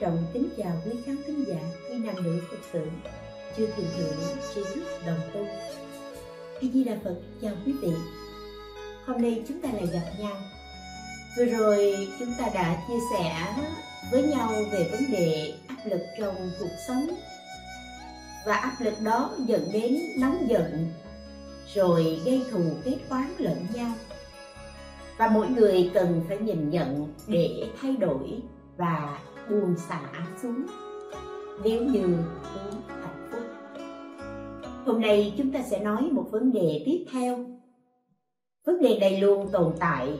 Trân trọng kính chào quý khán thính giả, quý nam nữ Phật tử, chưa tìm hiểu tri thức đồng tu. khi Di Đà Phật chào quý vị. Hôm nay chúng ta lại gặp nhau. Vừa rồi chúng ta đã chia sẻ với nhau về vấn đề áp lực trong cuộc sống và áp lực đó dẫn đến nóng giận rồi gây thù kết oán lẫn nhau và mỗi người cần phải nhìn nhận để thay đổi và buồn xả xuống. Nếu như muốn hạnh phúc. Hôm nay chúng ta sẽ nói một vấn đề tiếp theo. Vấn đề này luôn tồn tại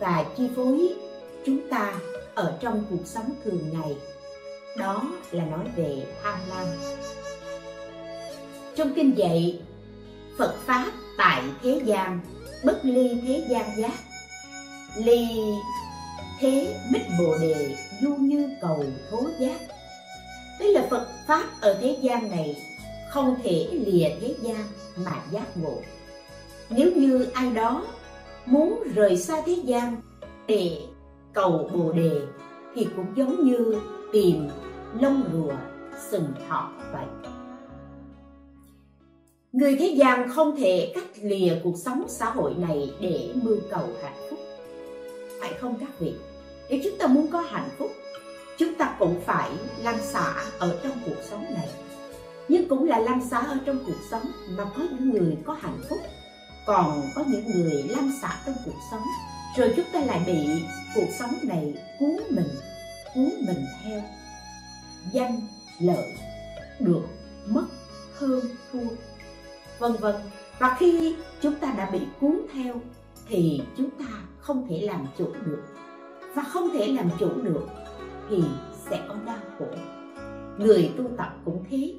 và chi phối chúng ta ở trong cuộc sống thường ngày. Đó là nói về tham lam. Trong kinh dạy, phật pháp tại thế gian, bất ly thế gian giác. Ly thế bích bồ đề du như cầu thố giác. Đây là phật pháp ở thế gian này, không thể lìa thế gian mà giác ngộ. Nếu như ai đó muốn rời xa thế gian để cầu bồ đề, thì cũng giống như tìm lông rùa, sừng thọ vậy. Người thế gian không thể cắt lìa cuộc sống xã hội này để mưu cầu hạnh phúc. Phải không các vị? Nếu chúng ta muốn có hạnh phúc, chúng ta cũng phải lăn xả ở trong cuộc sống này. Nhưng cũng là lăn xả ở trong cuộc sống mà có những người có hạnh phúc, còn có những người lăn xả trong cuộc sống. Rồi chúng ta lại bị cuộc sống này cuốn mình cuốn mình theo. Danh, lợi, được, mất, hơn, thua, vân vân. Và khi chúng ta đã bị cuốn theo, thì chúng ta không thể làm chủ được và không thể làm chủ được thì sẽ có đau khổ. Người tu tập cũng thế,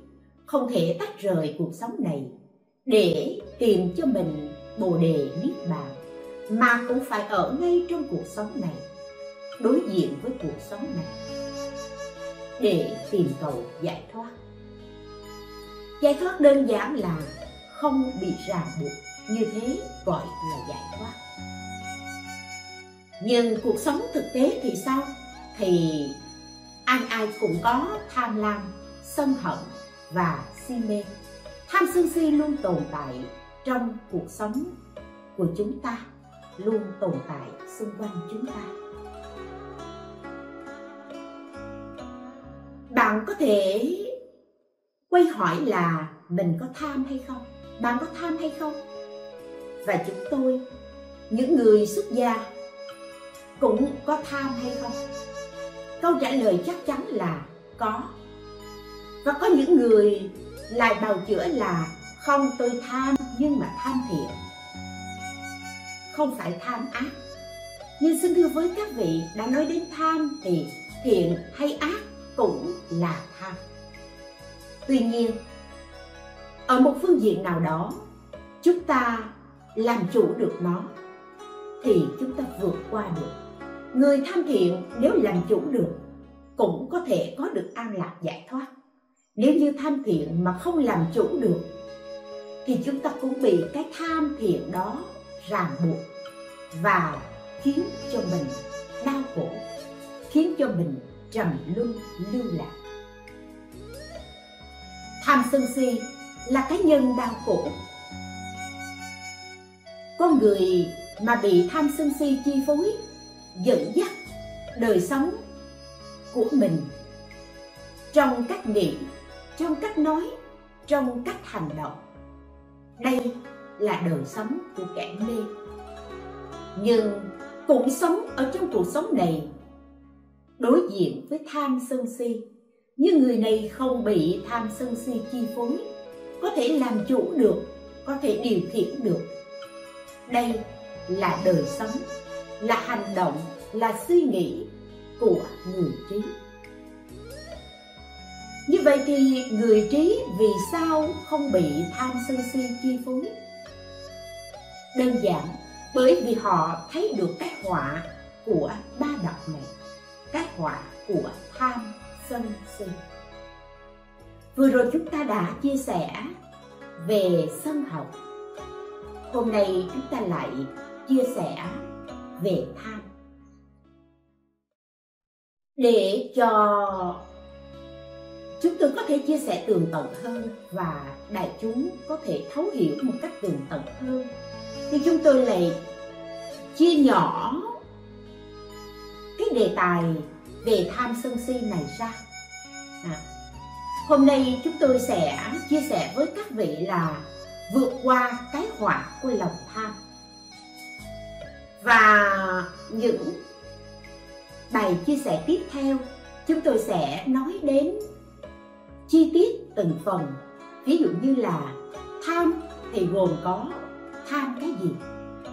không thể tách rời cuộc sống này để tìm cho mình bồ đề niết bàn, mà cũng phải ở ngay trong cuộc sống này, đối diện với cuộc sống này để tìm cầu giải thoát. Giải thoát đơn giản là không bị ràng buộc, như thế gọi là giải thoát nhưng cuộc sống thực tế thì sao? Thì ai ai cũng có tham lam, sân hận và si mê. Tham sân si luôn tồn tại trong cuộc sống của chúng ta, luôn tồn tại xung quanh chúng ta. Bạn có thể quay hỏi là mình có tham hay không? Bạn có tham hay không? Và chúng tôi, những người xuất gia cũng có tham hay không? Câu trả lời chắc chắn là có. Và có những người lại bào chữa là không, tôi tham nhưng mà tham thiện. Không phải tham ác. Nhưng xin thưa với các vị, đã nói đến tham thì thiện hay ác cũng là tham. Tuy nhiên, ở một phương diện nào đó, chúng ta làm chủ được nó, thì chúng ta vượt qua được người tham thiện nếu làm chủ được, cũng có thể có được an lạc giải thoát. Nếu như tham thiện mà không làm chủ được, thì chúng ta cũng bị cái tham thiện đó ràng buộc và khiến cho mình đau khổ, khiến cho mình trầm luân, lưu lạc. Tham sân si là cái nhân đau khổ. Con người mà bị tham sân si chi phối dẫn dắt đời sống của mình trong cách nghĩ trong cách nói, trong cách hành động. Đây là đời sống của kẻ mê. Nhưng cũng sống ở trong cuộc sống này, đối diện với tham sân si. Nhưng người này không bị tham sân si chi phối, có thể làm chủ được, có thể điều khiển được. Đây là đời sống là hành động, là suy nghĩ của người trí. Như vậy thì người trí vì sao không bị tham sân si chi phối? Đơn giản bởi vì họ thấy được cái họa của ba độc này, cái họa của tham sân si. Vừa rồi chúng ta đã chia sẻ về sân hận hôm nay chúng ta lại chia sẻ về tham. Để cho chúng tôi có thể chia sẻ tường tận hơn và đại chúng có thể thấu hiểu một cách tường tận hơn thì chúng tôi lại chia nhỏ cái đề tài về tham sân si này ra. À, hôm nay chúng tôi sẽ chia sẻ với các vị là vượt qua cái họa của lòng tham và những bài chia sẻ tiếp theo, chúng tôi sẽ nói đến chi tiết từng phần. Ví dụ như là tham thì gồm có tham cái gì?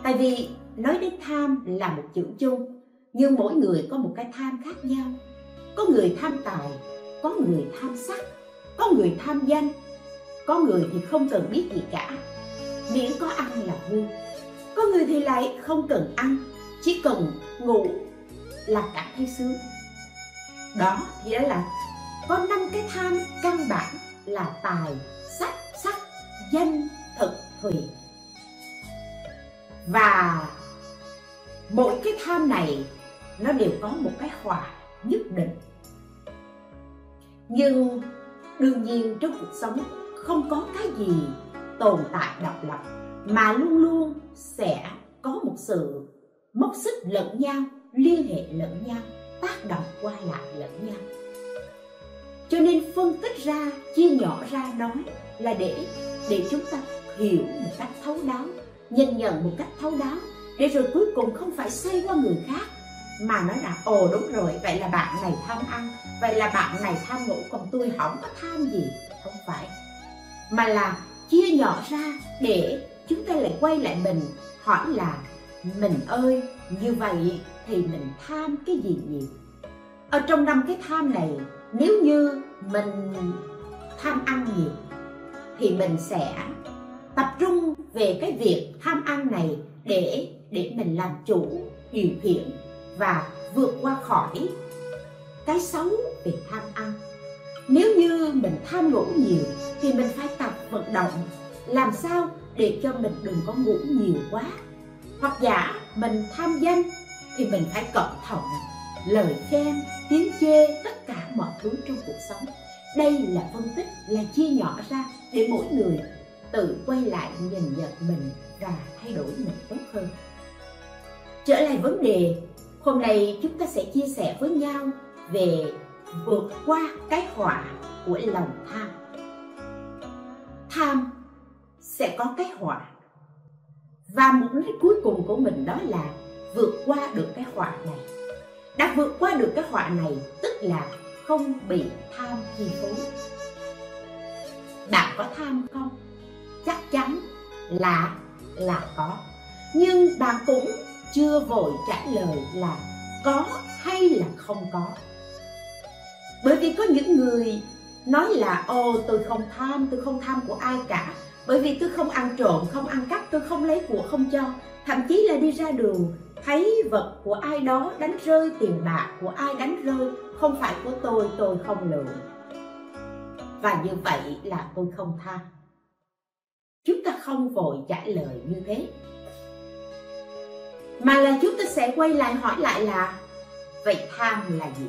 Tại vì nói đến tham là một chữ chung, nhưng mỗi người có một cái tham khác nhau. Có người tham tài, có người tham sắc, có người tham danh, có người thì không cần biết gì cả. Miễn có ăn là vui có người thì lại không cần ăn, chỉ cần ngủ là cảm thấy sướng đó thì đó là có năm cái tham căn bản là tài sắc sắc, danh, thực thủy. và mỗi cái tham này nó đều có một cái hòa nhất định nhưng đương nhiên trong cuộc sống không có cái gì tồn tại độc lập, mà luôn luôn sẽ có một sự móc xích lẫn nhau, liên hệ lẫn nhau, tác động qua lại lẫn nhau. Cho nên phân tích ra, chia nhỏ ra nói là để để chúng ta hiểu một cách thấu đáo, nhìn nhận một cách thấu đáo, để rồi cuối cùng không phải xây qua người khác, mà nói là, ồ, đúng rồi, vậy là bạn này tham ăn, vậy là bạn này tham ngủ, còn tôi không có tham gì. Không phải, mà là chia nhỏ ra để chúng ta lại quay lại mình, hỏi là, mình ơi, như vậy thì mình tham cái gì gì ở trong năm cái tham này, nếu như mình tham ăn nhiều thì mình sẽ tập trung về cái việc tham ăn này để để mình làm chủ, điều khiển và vượt qua khỏi cái xấu về tham ăn. Nếu như mình tham ngủ nhiều thì mình phải tập vận động. Làm sao để cho mình đừng có ngủ nhiều quá. Hoặc giả mình tham danh, thì mình phải cẩn thận, lời khen, tiếng chê, tất cả mọi thứ trong cuộc sống. Đây là phân tích, là chia nhỏ ra để mỗi người tự quay lại nhìn nhận mình và thay đổi mình tốt hơn. Trở lại vấn đề, hôm nay chúng ta sẽ chia sẻ với nhau về vượt qua cái họa của lòng tham. Tham sẽ có cái họa. Và mục đích cuối cùng của mình đó là vượt qua được cái họa này. Đã vượt qua được cái họa này, tức là không bị tham chi phối. Bạn có tham không? Chắc chắn là là có. Nhưng bạn cũng chưa vội trả lời là có hay là không có. Bởi vì có những người nói là, ồ, tôi không tham, tôi không tham của ai cả bởi vì tôi không ăn trộm, không ăn cắp, tôi không lấy của, không cho. Thậm chí là đi ra đường, thấy vật của ai đó đánh rơi, tiền bạc của ai đánh rơi, không phải của tôi tôi không lượm và như vậy là tôi không tham chúng ta không vội trả lời như thế. Mà là chúng ta sẽ quay lại hỏi lại là, vậy tham là gì?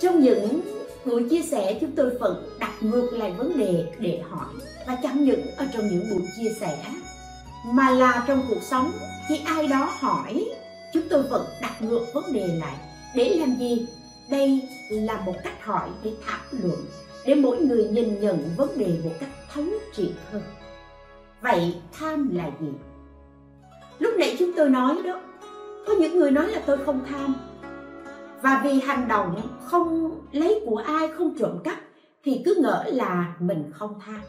Trong những buổi chia sẻ chúng tôi vẫn đặt ngược lại vấn đề để hỏi và chẳng những ở trong những buổi chia sẻ. Mà là trong cuộc sống khi ai đó hỏi, chúng tôi vẫn đặt ngược vấn đề lại. Để làm gì? Đây là một cách hỏi để thảo luận, để mỗi người nhìn nhận vấn đề một cách thấu triệt hơn. Vậy tham là gì? Lúc nãy chúng tôi nói đó, có những người nói là tôi không tham và vì hành động không lấy của ai, không trộm cắp, thì cứ ngỡ là mình không tham.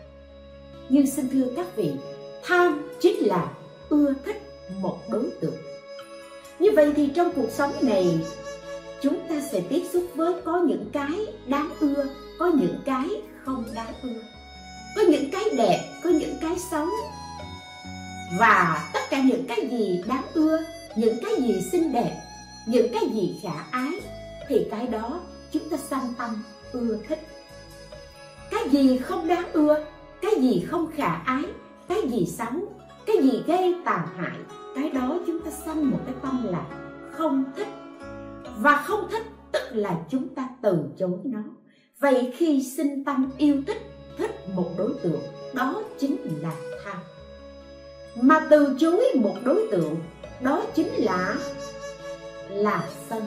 Nhưng xin thưa các vị, tham chính là ưa thích một đối tượng. Như vậy thì trong cuộc sống này, chúng ta sẽ tiếp xúc với có những cái đáng ưa, có những cái không đáng ưa. Có những cái đẹp, có những cái xấu. Và tất cả những cái gì đáng ưa, những cái gì xinh đẹp những cái gì khả ái, thì cái đó chúng ta sanh tâm, ưa thích. Cái gì không đáng ưa, cái gì không khả ái, cái gì xấu, cái gì gây tàn hại, cái đó chúng ta sanh một cái tâm là không thích. Và không thích tức là chúng ta từ chối nó. Vậy khi sinh tâm yêu thích thích một đối tượng, đó chính là tham. Mà từ chối một đối tượng, đó chính là là sân,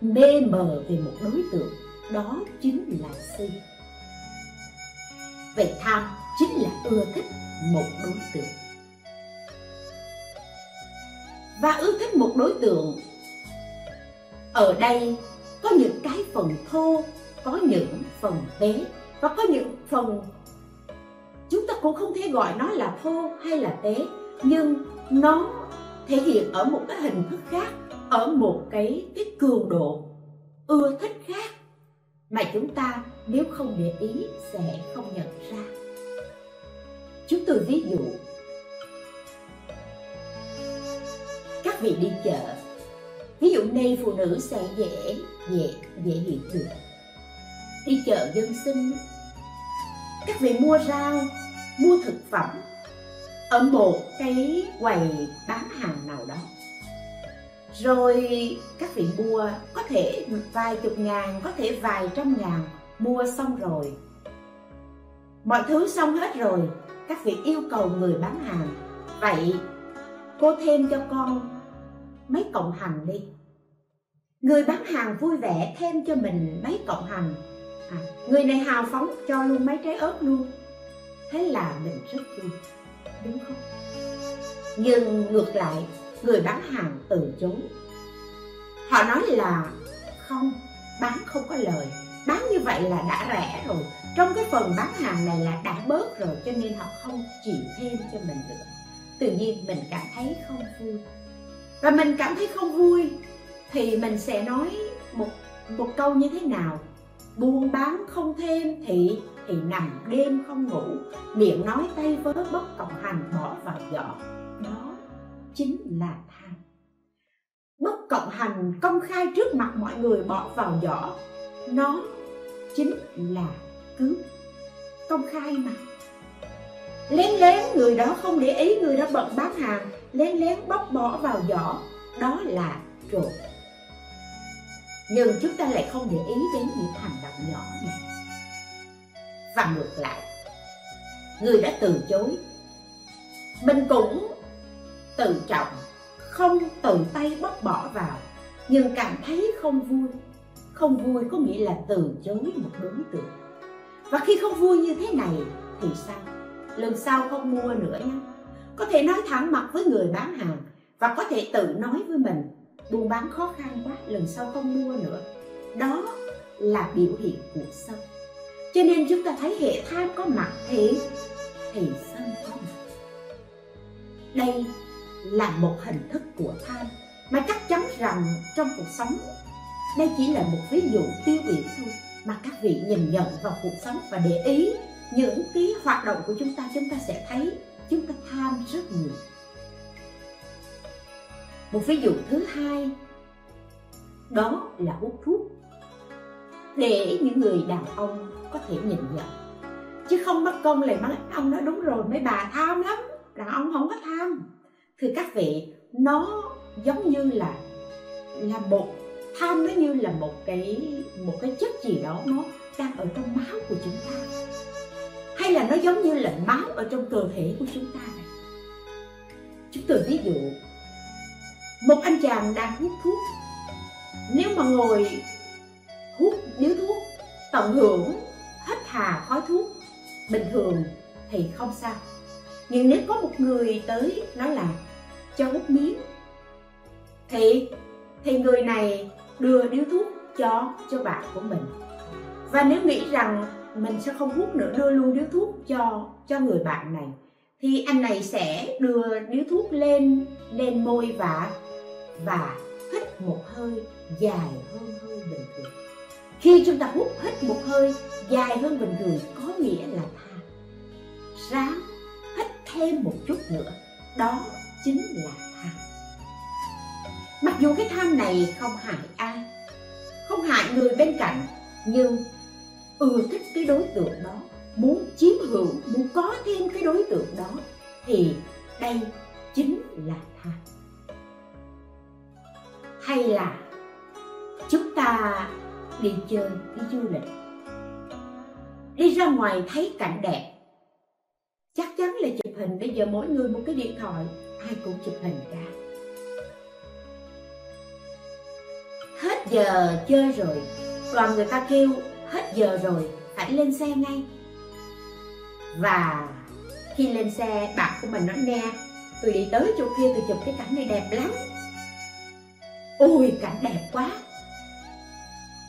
mê mờ về một đối tượng, đó chính là si. Vậy tham chính là ưa thích một đối tượng. Và ưa thích một đối tượng, ở đây có những cái phần thô, có những phần bé, và có những phần chúng ta cũng không thể gọi nó là thô hay là bé, nhưng nó thể hiện ở một cái hình thức khác ở một cái cái cường độ ưa thích khác mà chúng ta nếu không để ý sẽ không nhận ra. Chúng tôi ví dụ, các vị đi chợ, ví dụ này phụ nữ sẽ dễ dễ dễ hiện tượng đi chợ dân sinh, các vị mua rau, mua thực phẩm ở một cái quầy bán hàng nào đó rồi các vị mua có thể vài chục ngàn có thể vài trăm ngàn mua xong rồi. Mọi thứ xong hết rồi các vị yêu cầu người bán hàng. Vậy cô thêm cho con mấy cọng hành đi. Người bán hàng vui vẻ thêm cho mình mấy cọng hành. À, người này hào phóng cho luôn mấy trái ớt luôn. Thế là mình rất vui. Đúng không? Nhưng ngược lại người bán hàng từ chối. Họ nói là không, bán không có lời. Bán như vậy là đã rẻ rồi. Trong cái phần bán hàng này là đã bớt rồi, cho nên họ không chịu thêm cho mình nữa. Tự nhiên mình cảm thấy không vui. Và mình cảm thấy không vui thì mình sẽ nói một một câu như thế nào? Buôn bán không thêm thì thì nằm đêm không ngủ. Miệng nói tay vớ, bất cộng hành, bỏ vào giỏ. Đó chính là tham. Bất cộng hành công khai trước mặt mọi người bỏ vào giỏ, nó chính là cướp công khai mà. Lén lén người đó không để ý, người đó bận bán hàng, lén lén bóc bỏ vào giỏ, đó là trộm. Nhưng chúng ta lại không để ý đến những hành động nhỏ này. Và ngược lại, người đã từ chối, mình cũng tự trọng, không tự tay bóc bỏ vào, nhưng cảm thấy không vui. Không vui có nghĩa là từ chối một đối tượng. Và khi không vui như thế này thì sao? Lần sau không mua nữa nhé. Có thể nói thẳng mặt với người bán hàng và có thể tự nói với mình, buôn bán khó khăn quá, lần sau không mua nữa. Đó là biểu hiện của sân. Cho nên chúng ta thấy hệ tham có mặt thì thì sân có mặt. Đây là một hình thức của tham. Mà chắc chắn rằng trong cuộc sống, đây chỉ là một ví dụ tiêu biểu thôi. Mà các vị nhìn nhận vào cuộc sống và để ý những cái hoạt động của chúng ta chúng ta sẽ thấy chúng ta tham rất nhiều. Một ví dụ thứ hai, đó là hút thuốc. Để những người đàn ông có thể nhìn nhận. Chứ không mất công lại mắng ông nói, đúng rồi, mấy bà tham lắm, đàn ông không có tham thưa các vị, nó giống như là là một tham nó như là một cái một cái chất gì đó nó đang ở trong máu của chúng ta. Hay là nó giống như là máu ở trong cơ thể của chúng ta này. Chúng tôi ví dụ, một anh chàng đang hút thuốc. Nếu mà ngồi hút điếu thuốc, tận hưởng hết hà khói thuốc, bình thường thì không sao. Nhưng nếu có một người tới, nói là cho hút miếng. Thì thì người này đưa điếu thuốc cho cho bạn của mình. Và nếu nghĩ rằng mình sẽ không hút nữa, đưa luôn điếu thuốc cho cho người bạn này, thì anh này sẽ đưa điếu thuốc lên lên môi và và hít một hơi dài hơn hơi bình thường. Khi chúng ta hút hít một hơi dài hơn bình thường có nghĩa là tha. Ráng hít thêm một chút nữa. Đó chính là tham. Mặc dù cái tham này không hại ai, không hại người bên cạnh, nhưng ưa thích cái đối tượng đó, muốn chiếm hữu, muốn có thêm cái đối tượng đó, thì đây chính là tham. Hay là chúng ta đi chơi đi du lịch, đi ra ngoài thấy cảnh đẹp, chắc chắn là chụp hình bây giờ mỗi người một cái điện thoại hai cũng chụp hình cả. Hết giờ chơi rồi. Đoàn người ta kêu, hết giờ rồi, phải lên xe ngay. Và khi lên xe, bạn của mình nói nè tôi đi tới chỗ kia tôi chụp cái cảnh này đẹp lắm. Ôi, cảnh đẹp quá.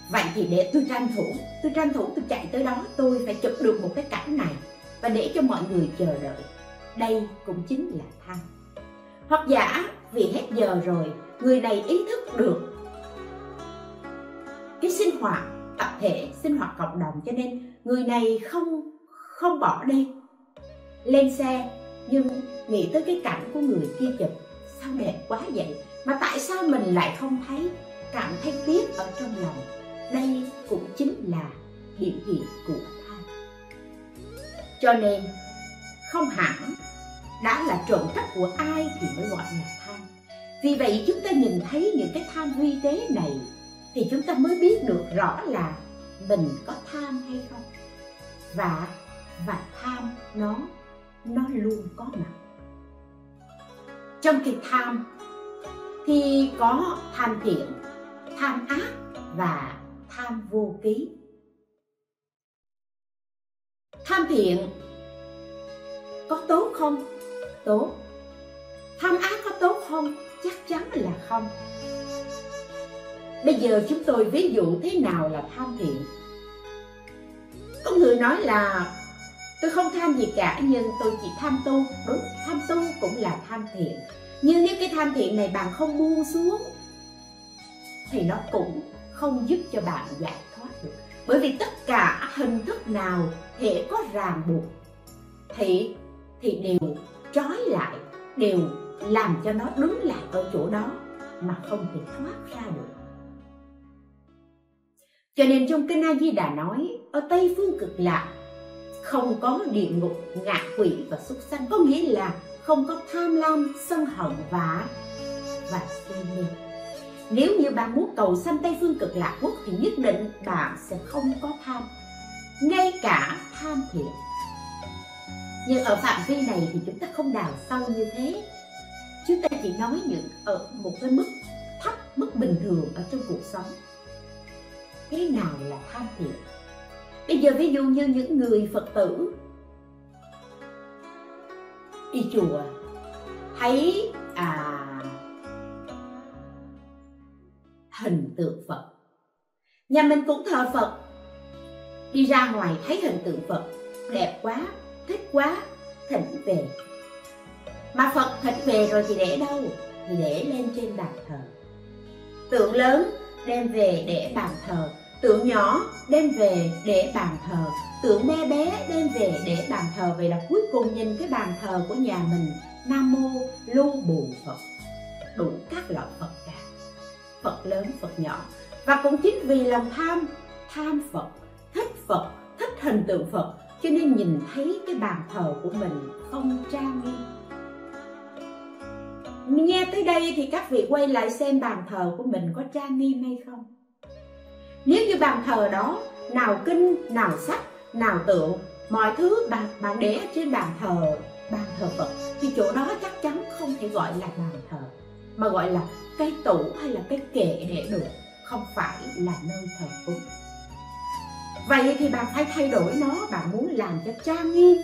Vậy thì để tôi tranh thủ, tôi tranh thủ tôi chạy tới đó, tôi phải chụp được một cái cảnh này và để cho mọi người chờ đợi. Đây cũng chính là tham hoặc giả vì hết giờ rồi, người này ý thức được cái sinh hoạt, tập thể sinh hoạt cộng đồng, cho nên người này không không bỏ đi. Lên xe, nhưng nghĩ tới cái cảnh của người kia chụp, sao đẹp quá vậy? Mà tại sao mình lại không thấy cảm thấy tiếc ở trong lòng? Đây cũng chính là biểu hiện của tham cho nên, không hẳn đã là trộm cắp của ai thì mới gọi là tham vì vậy chúng ta nhìn thấy những cái tham vi tế này thì chúng ta mới biết được rõ là mình có tham hay không. Và và tham nó nó luôn có mặt. Trong cái tham thì có tham thiện, tham ác và tham vô ký. Tham thiện có tốt không? Tốt. Tham ác có tốt không? Chắc chắn là không. Bây giờ chúng tôi ví dụ thế nào là tham thiện có người nói là, tôi không tham gì cả, nhưng tôi chỉ tham tu. Đúng, tham tu cũng là tham thiện nhưng nếu cái tham thiện này bạn không buông xuống, thì nó cũng không giúp cho bạn giải thoát được. Bởi vì tất cả hình thức nào thể có ràng buộc thì thì đều trói lại đều làm cho nó đứng lại ở chỗ đó mà không thể thoát ra được cho nên trong kinh A Di Đà nói ở Tây phương cực lạc không có địa ngục, ngạ quỷ và súc sanh có nghĩa là không có tham lam, sân hận và và si mê. Nếu như bạn muốn cầu sanh Tây phương cực lạc quốc thì nhất định bạn sẽ không có tham, ngay cả tham thiện. Nhưng ở phạm vi này thì chúng ta không đào sâu như thế. Chúng ta chỉ nói những ở một cái mức thấp, mức bình thường ở trong cuộc sống. Thế nào là tham thiện? Bây giờ ví dụ như những người Phật tử đi chùa thấy à, hình tượng Phật nhà mình cũng thờ Phật đi ra ngoài thấy hình tượng Phật đẹp quá thích quá, thỉnh về. Mà Phật thỉnh về rồi thì để đâu? Thì để lên trên bàn thờ. Tượng lớn, đem về để bàn thờ. Tượng nhỏ, đem về để bàn thờ. Tượng bé bé, đem về để bàn thờ. Vậy là cuối cùng nhìn cái bàn thờ của nhà mình, nam mô lưu bù phật. Đủ các loại phật cả. Phật lớn, phật nhỏ. Và cũng chính vì lòng tham tham phật, thích phật, thích hình tượng phật cho nên nhìn thấy cái bàn thờ của mình không trang nghiêm nghe tới đây thì các vị quay lại xem bàn thờ của mình có trang nghiêm hay không. Nếu như bàn thờ đó, nào kinh, nào sách nào tượng, mọi thứ bạn bạn để trên bàn thờ bàn thờ phật, thì chỗ đó chắc chắn không thể gọi là bàn thờ, mà gọi là cái tủ hay là cái kệ để được, không phải là nơi thờ cúng vậy thì bạn phải thay đổi nó. Bạn muốn làm cho trang nghiêm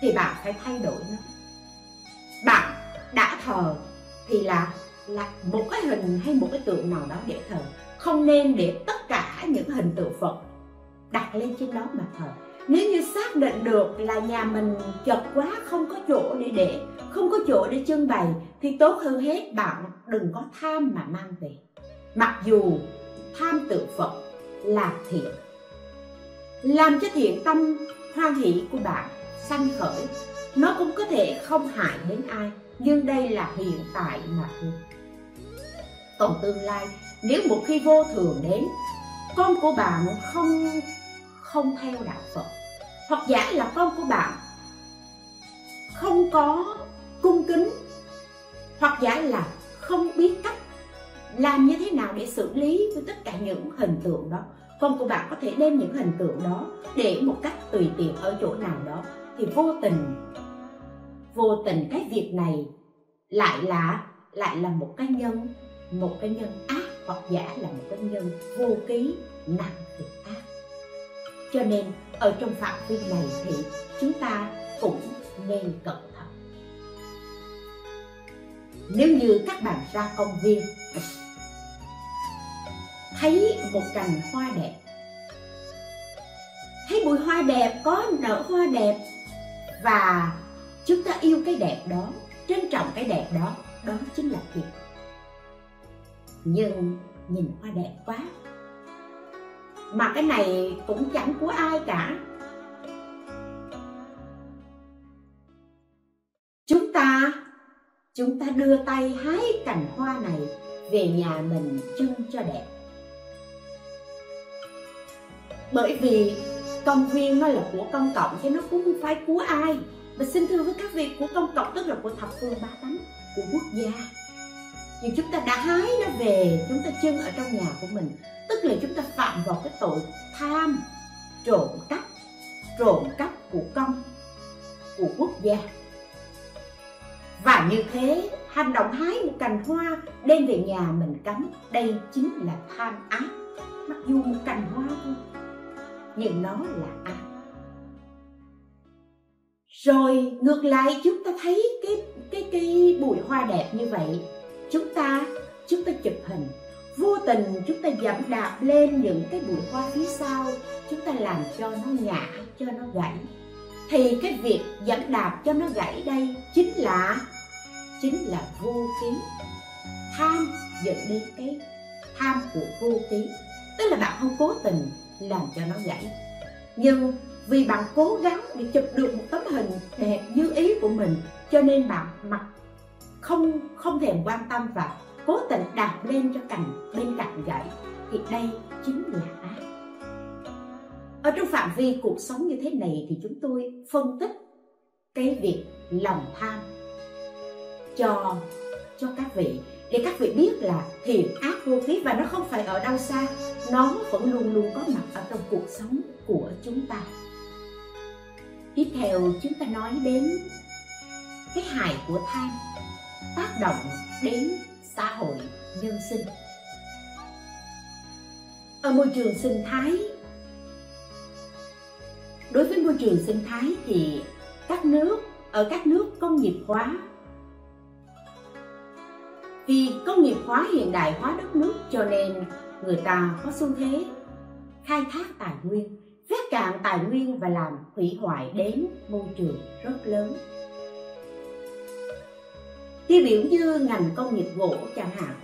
thì bạn phải thay đổi nó. Bạn đã thờ thì là là một cái hình hay một cái tượng nào đó để thờ. Không nên để tất cả những hình tượng phật đặt lên trên đó mà thờ. Nếu như xác định được là nhà mình chật quá, không có chỗ để để, không có chỗ để trưng bày, thì tốt hơn hết bạn đừng có tham mà mang về. Mặc dù tham tượng phật là thiện làm cho thiện tâm, hoan hỷ của bạn sanh khởi. Nó cũng có thể không hại đến ai, nhưng đây là hiện tại mà thôi. Còn tương lai, nếu một khi vô thường đến, con của bạn không không theo đạo phật. Hoặc giả là con của bạn không có cung kính, hoặc giả là không biết cách làm như thế nào để xử lý với tất cả những hình tượng đó con của bạn có thể đem những hình tượng đó để một cách tùy tiện ở chỗ nào đó. Thì vô tình vô tình cái việc này lại là lại là một cái nhân, một cái nhân ác hoặc giả là một cái nhân vô ký nặng việc ác. Cho nên, ở trong phạm vi này thì chúng ta cũng nên cẩn thận. Nếu như các bạn ra công viên thấy một cành hoa đẹp. Thấy bụi hoa đẹp, có nở hoa đẹp. Và chúng ta yêu cái đẹp đó, trân trọng cái đẹp đó đó chính là thiệt. Nhưng nhìn hoa đẹp quá. Mà cái này cũng chẳng của ai cả. Chúng ta chúng ta đưa tay hái cành hoa này về nhà mình trưng cho đẹp bởi vì công viên nó là của công cộng chứ nó cũng không phải của ai. Và xin thưa với các vị, của công cộng tức là của thập phương ba tánh, của quốc gia. Nhưng chúng ta đã hái nó về, chúng ta trưng ở trong nhà của mình. Tức là chúng ta phạm vào cái tội tham, trộm cắp trộm cắp của công, của quốc gia. Và như thế, hành động hái một cành hoa đem về nhà mình cắm, đây chính là tham ác mặc dù một cành hoa thôi nhưng nó là ác rồi ngược lại, chúng ta thấy cái cái cái bụi hoa đẹp như vậy. Chúng ta chúng ta chụp hình. Vô tình chúng ta dẫm đạp lên những cái bụi hoa phía sau. Chúng ta làm cho nó ngã, cho nó gãy. Thì cái việc dẫm đạp cho nó gãy đây chính là chính là vô ký tham dẫn đến cái tham của vô ký tức là bạn không cố tình làm cho nó gãy. Nhưng vì bạn cố gắng để chụp được một tấm hình đẹp như ý của mình, cho nên bạn mặc không không thèm quan tâm và cố tình đạp lên cho cành bên cạnh gãy. Thì đây chính là ác ở trong phạm vi cuộc sống như thế này thì chúng tôi phân tích cái việc lòng tham cho cho các vị để các vị biết là thiện ác vô ký và nó không phải ở đâu xa, nó vẫn luôn luôn có mặt ở trong cuộc sống của chúng ta. Tiếp theo chúng ta nói đến cái hại của tham, tác động đến xã hội nhân sinh. Ở môi trường sinh thái, đối với môi trường sinh thái thì các nước, ở các nước công nghiệp hóa vì công nghiệp hóa hiện đại hóa đất nước cho nên người ta có xu thế khai thác tài nguyên vét cạn tài nguyên và làm hủy hoại đến môi trường rất lớn. Tiêu biểu như ngành công nghiệp gỗ chẳng hạn,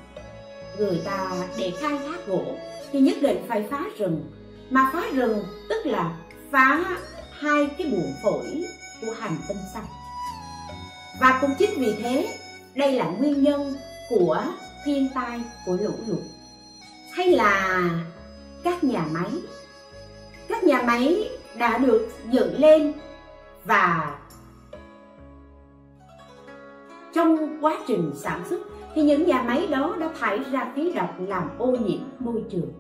người ta để khai thác gỗ thì nhất định phải phá rừng. Mà phá rừng tức là phá hai cái buồng phổi của hành tinh xanh. Và cũng chính vì thế, đây là nguyên nhân của thiên tai, của lũ lụt? Hay là các nhà máy? Các nhà máy đã được dựng lên và trong quá trình sản xuất thì những nhà máy đó đã thải ra khí độc làm ô nhiễm môi trường.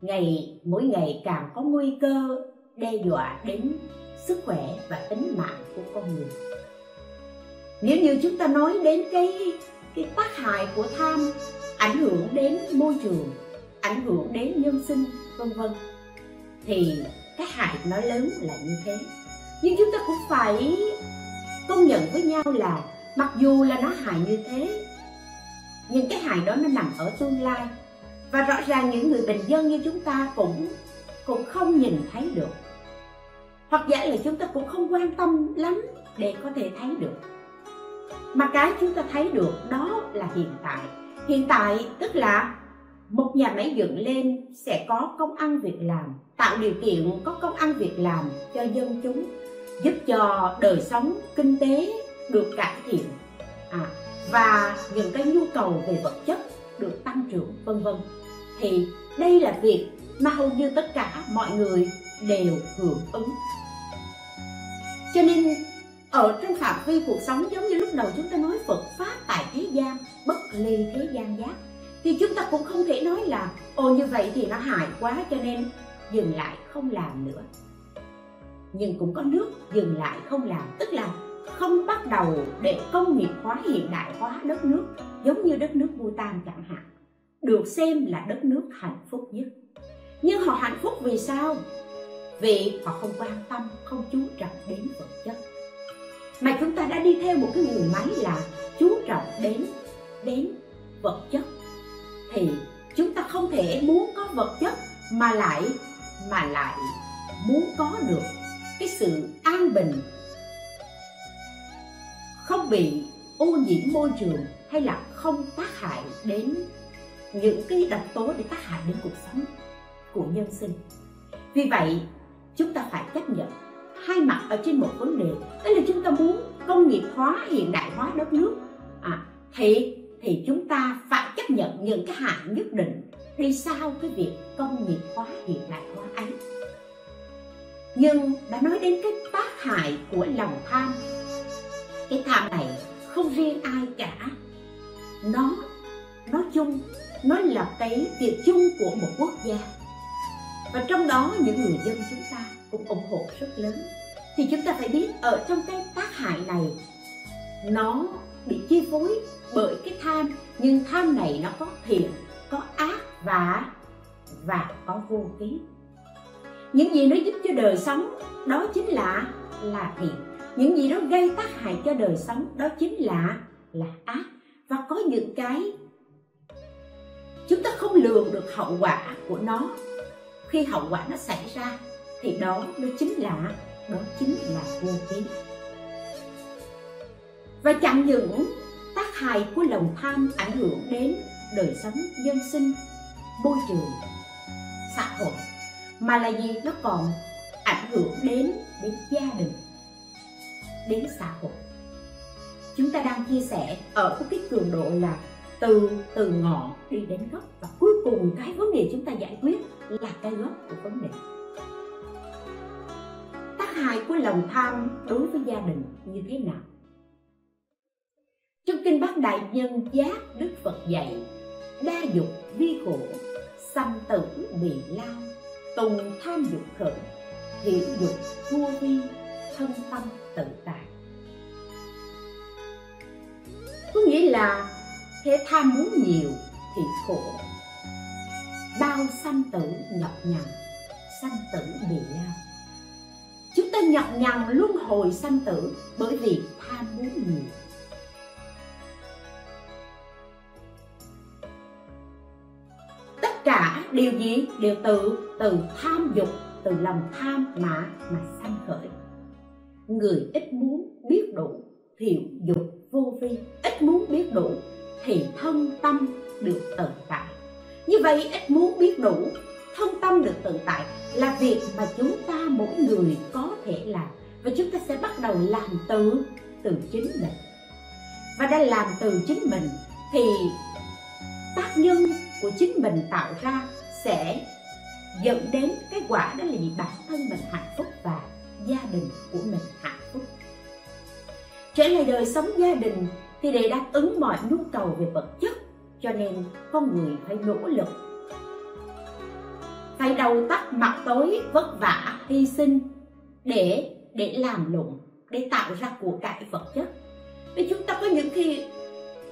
Ngày, mỗi ngày càng có nguy cơ đe dọa đến sức khỏe và tính mạng của con người. Nếu như chúng ta nói đến cái cái tác hại của tham ảnh hưởng đến môi trường, ảnh hưởng đến nhân sinh, vân vân. Thì cái hại nó lớn là như thế. Nhưng chúng ta cũng phải công nhận với nhau là mặc dù là nó hại như thế, nhưng cái hại đó nó nằm ở tương lai. Và rõ ràng những người bình dân như chúng ta cũng cũng không nhìn thấy được. Hoặc giả là chúng ta cũng không quan tâm lắm để có thể thấy được mà cái chúng ta thấy được đó là hiện tại. Hiện tại tức là một nhà máy dựng lên sẽ có công ăn việc làm tạo điều kiện có công ăn việc làm cho dân chúng giúp cho đời sống kinh tế được cải thiện à, và những cái nhu cầu về vật chất được tăng trưởng vân vân. Thì đây là việc mà hầu như tất cả mọi người đều hưởng ứng. Cho nên ở trong phạm vi cuộc sống, giống như lúc đầu chúng ta nói, Phật pháp tại thế gian, bất ly thế gian giác. Thì chúng ta cũng không thể nói là, ồ, như vậy thì nó hại quá cho nên dừng lại, không làm nữa. Nhưng cũng có nước dừng lại, không làm. Tức là không bắt đầu để công nghiệp hóa, hiện đại hóa đất nước, giống như đất nước Bhutan chẳng hạn. Được xem là đất nước hạnh phúc nhất. Nhưng họ hạnh phúc vì sao? Vì họ không quan tâm, không chú trọng đến vật chất mà chúng ta đã đi theo một cái nguồn máy là chú trọng đến đến vật chất. Thì chúng ta không thể muốn có vật chất mà lại mà lại muốn có được cái sự an bình, không bị ô nhiễm môi trường hay là không tác hại đến những cái độc tố để tác hại đến cuộc sống của nhân sinh. Vì vậy, chúng ta phải chấp nhận hai mặt ở trên một vấn đề. Đó là chúng ta muốn công nghiệp hóa hiện đại hóa đất nước. À, thì thì chúng ta phải chấp nhận những cái hạn nhất định đi sau cái việc công nghiệp hóa hiện đại hóa ấy. Nhưng đã nói đến cái tác hại của lòng tham cái tham này không riêng ai cả. Nó nói chung nó là cái việc chung của một quốc gia. Và trong đó những người dân chúng ta cũng ủng hộ rất lớn. Thì chúng ta phải biết ở trong cái tác hại này, nó bị chi phối bởi cái tham, nhưng tham này nó có thiện, có ác và và có vô ký. Những gì nó giúp cho đời sống, đó chính là là thiện. Những gì nó gây tác hại cho đời sống, đó chính là là ác. Và có những cái, chúng ta không lường được hậu quả của nó. Khi hậu quả nó xảy ra thì đó nó chính là, đó chính là vô ký và chẳng những tác hại của lòng tham ảnh hưởng đến đời sống dân sinh, môi trường, xã hội, mà là gì? Nó còn ảnh hưởng đến đến gia đình, đến xã hội. Chúng ta đang chia sẻ ở cái cường độ là từ từ ngọn đi đến gốc. Và cuối cùng cái vấn đề chúng ta giải quyết là cái gốc của vấn đề hại của lòng tham đối với gia đình như thế nào? Trong kinh Bát Đại Nhân Giác Đức Phật dạy Đa dục vi khổ, sanh tử bị lao Tùng tham dục khởi, hiểu dục vô vi, thân tâm tự tại. Có nghĩa là thế tham muốn nhiều thì khổ Bao sanh tử nhọc nhằn, sanh tử bị lao. Chúng ta nhọc nhằn luân hồi sanh tử bởi vì tham muốn nhiều. Tất cả điều gì đều từ từ tham dục, từ lòng tham mà mà sanh khởi. Người ít muốn biết đủ thiệu dục vô vi, ít muốn biết đủ thì thân tâm được tự tại. Như vậy, ít muốn biết đủ thân tâm được tự tại là việc mà chúng ta mỗi người có thể làm. Và chúng ta sẽ bắt đầu làm từ từ chính mình. Và đã làm từ chính mình thì tác nhân của chính mình tạo ra sẽ dẫn đến cái quả đó là gì? Bản thân mình hạnh phúc và gia đình của mình hạnh phúc. Trở lại đời sống gia đình thì để đáp ứng mọi nhu cầu về vật chất, cho nên con người phải nỗ lực phải đầu tắt mặt tối vất vả, hy sinh để để làm lụng, để tạo ra của cải vật chất. Vì chúng ta có những khi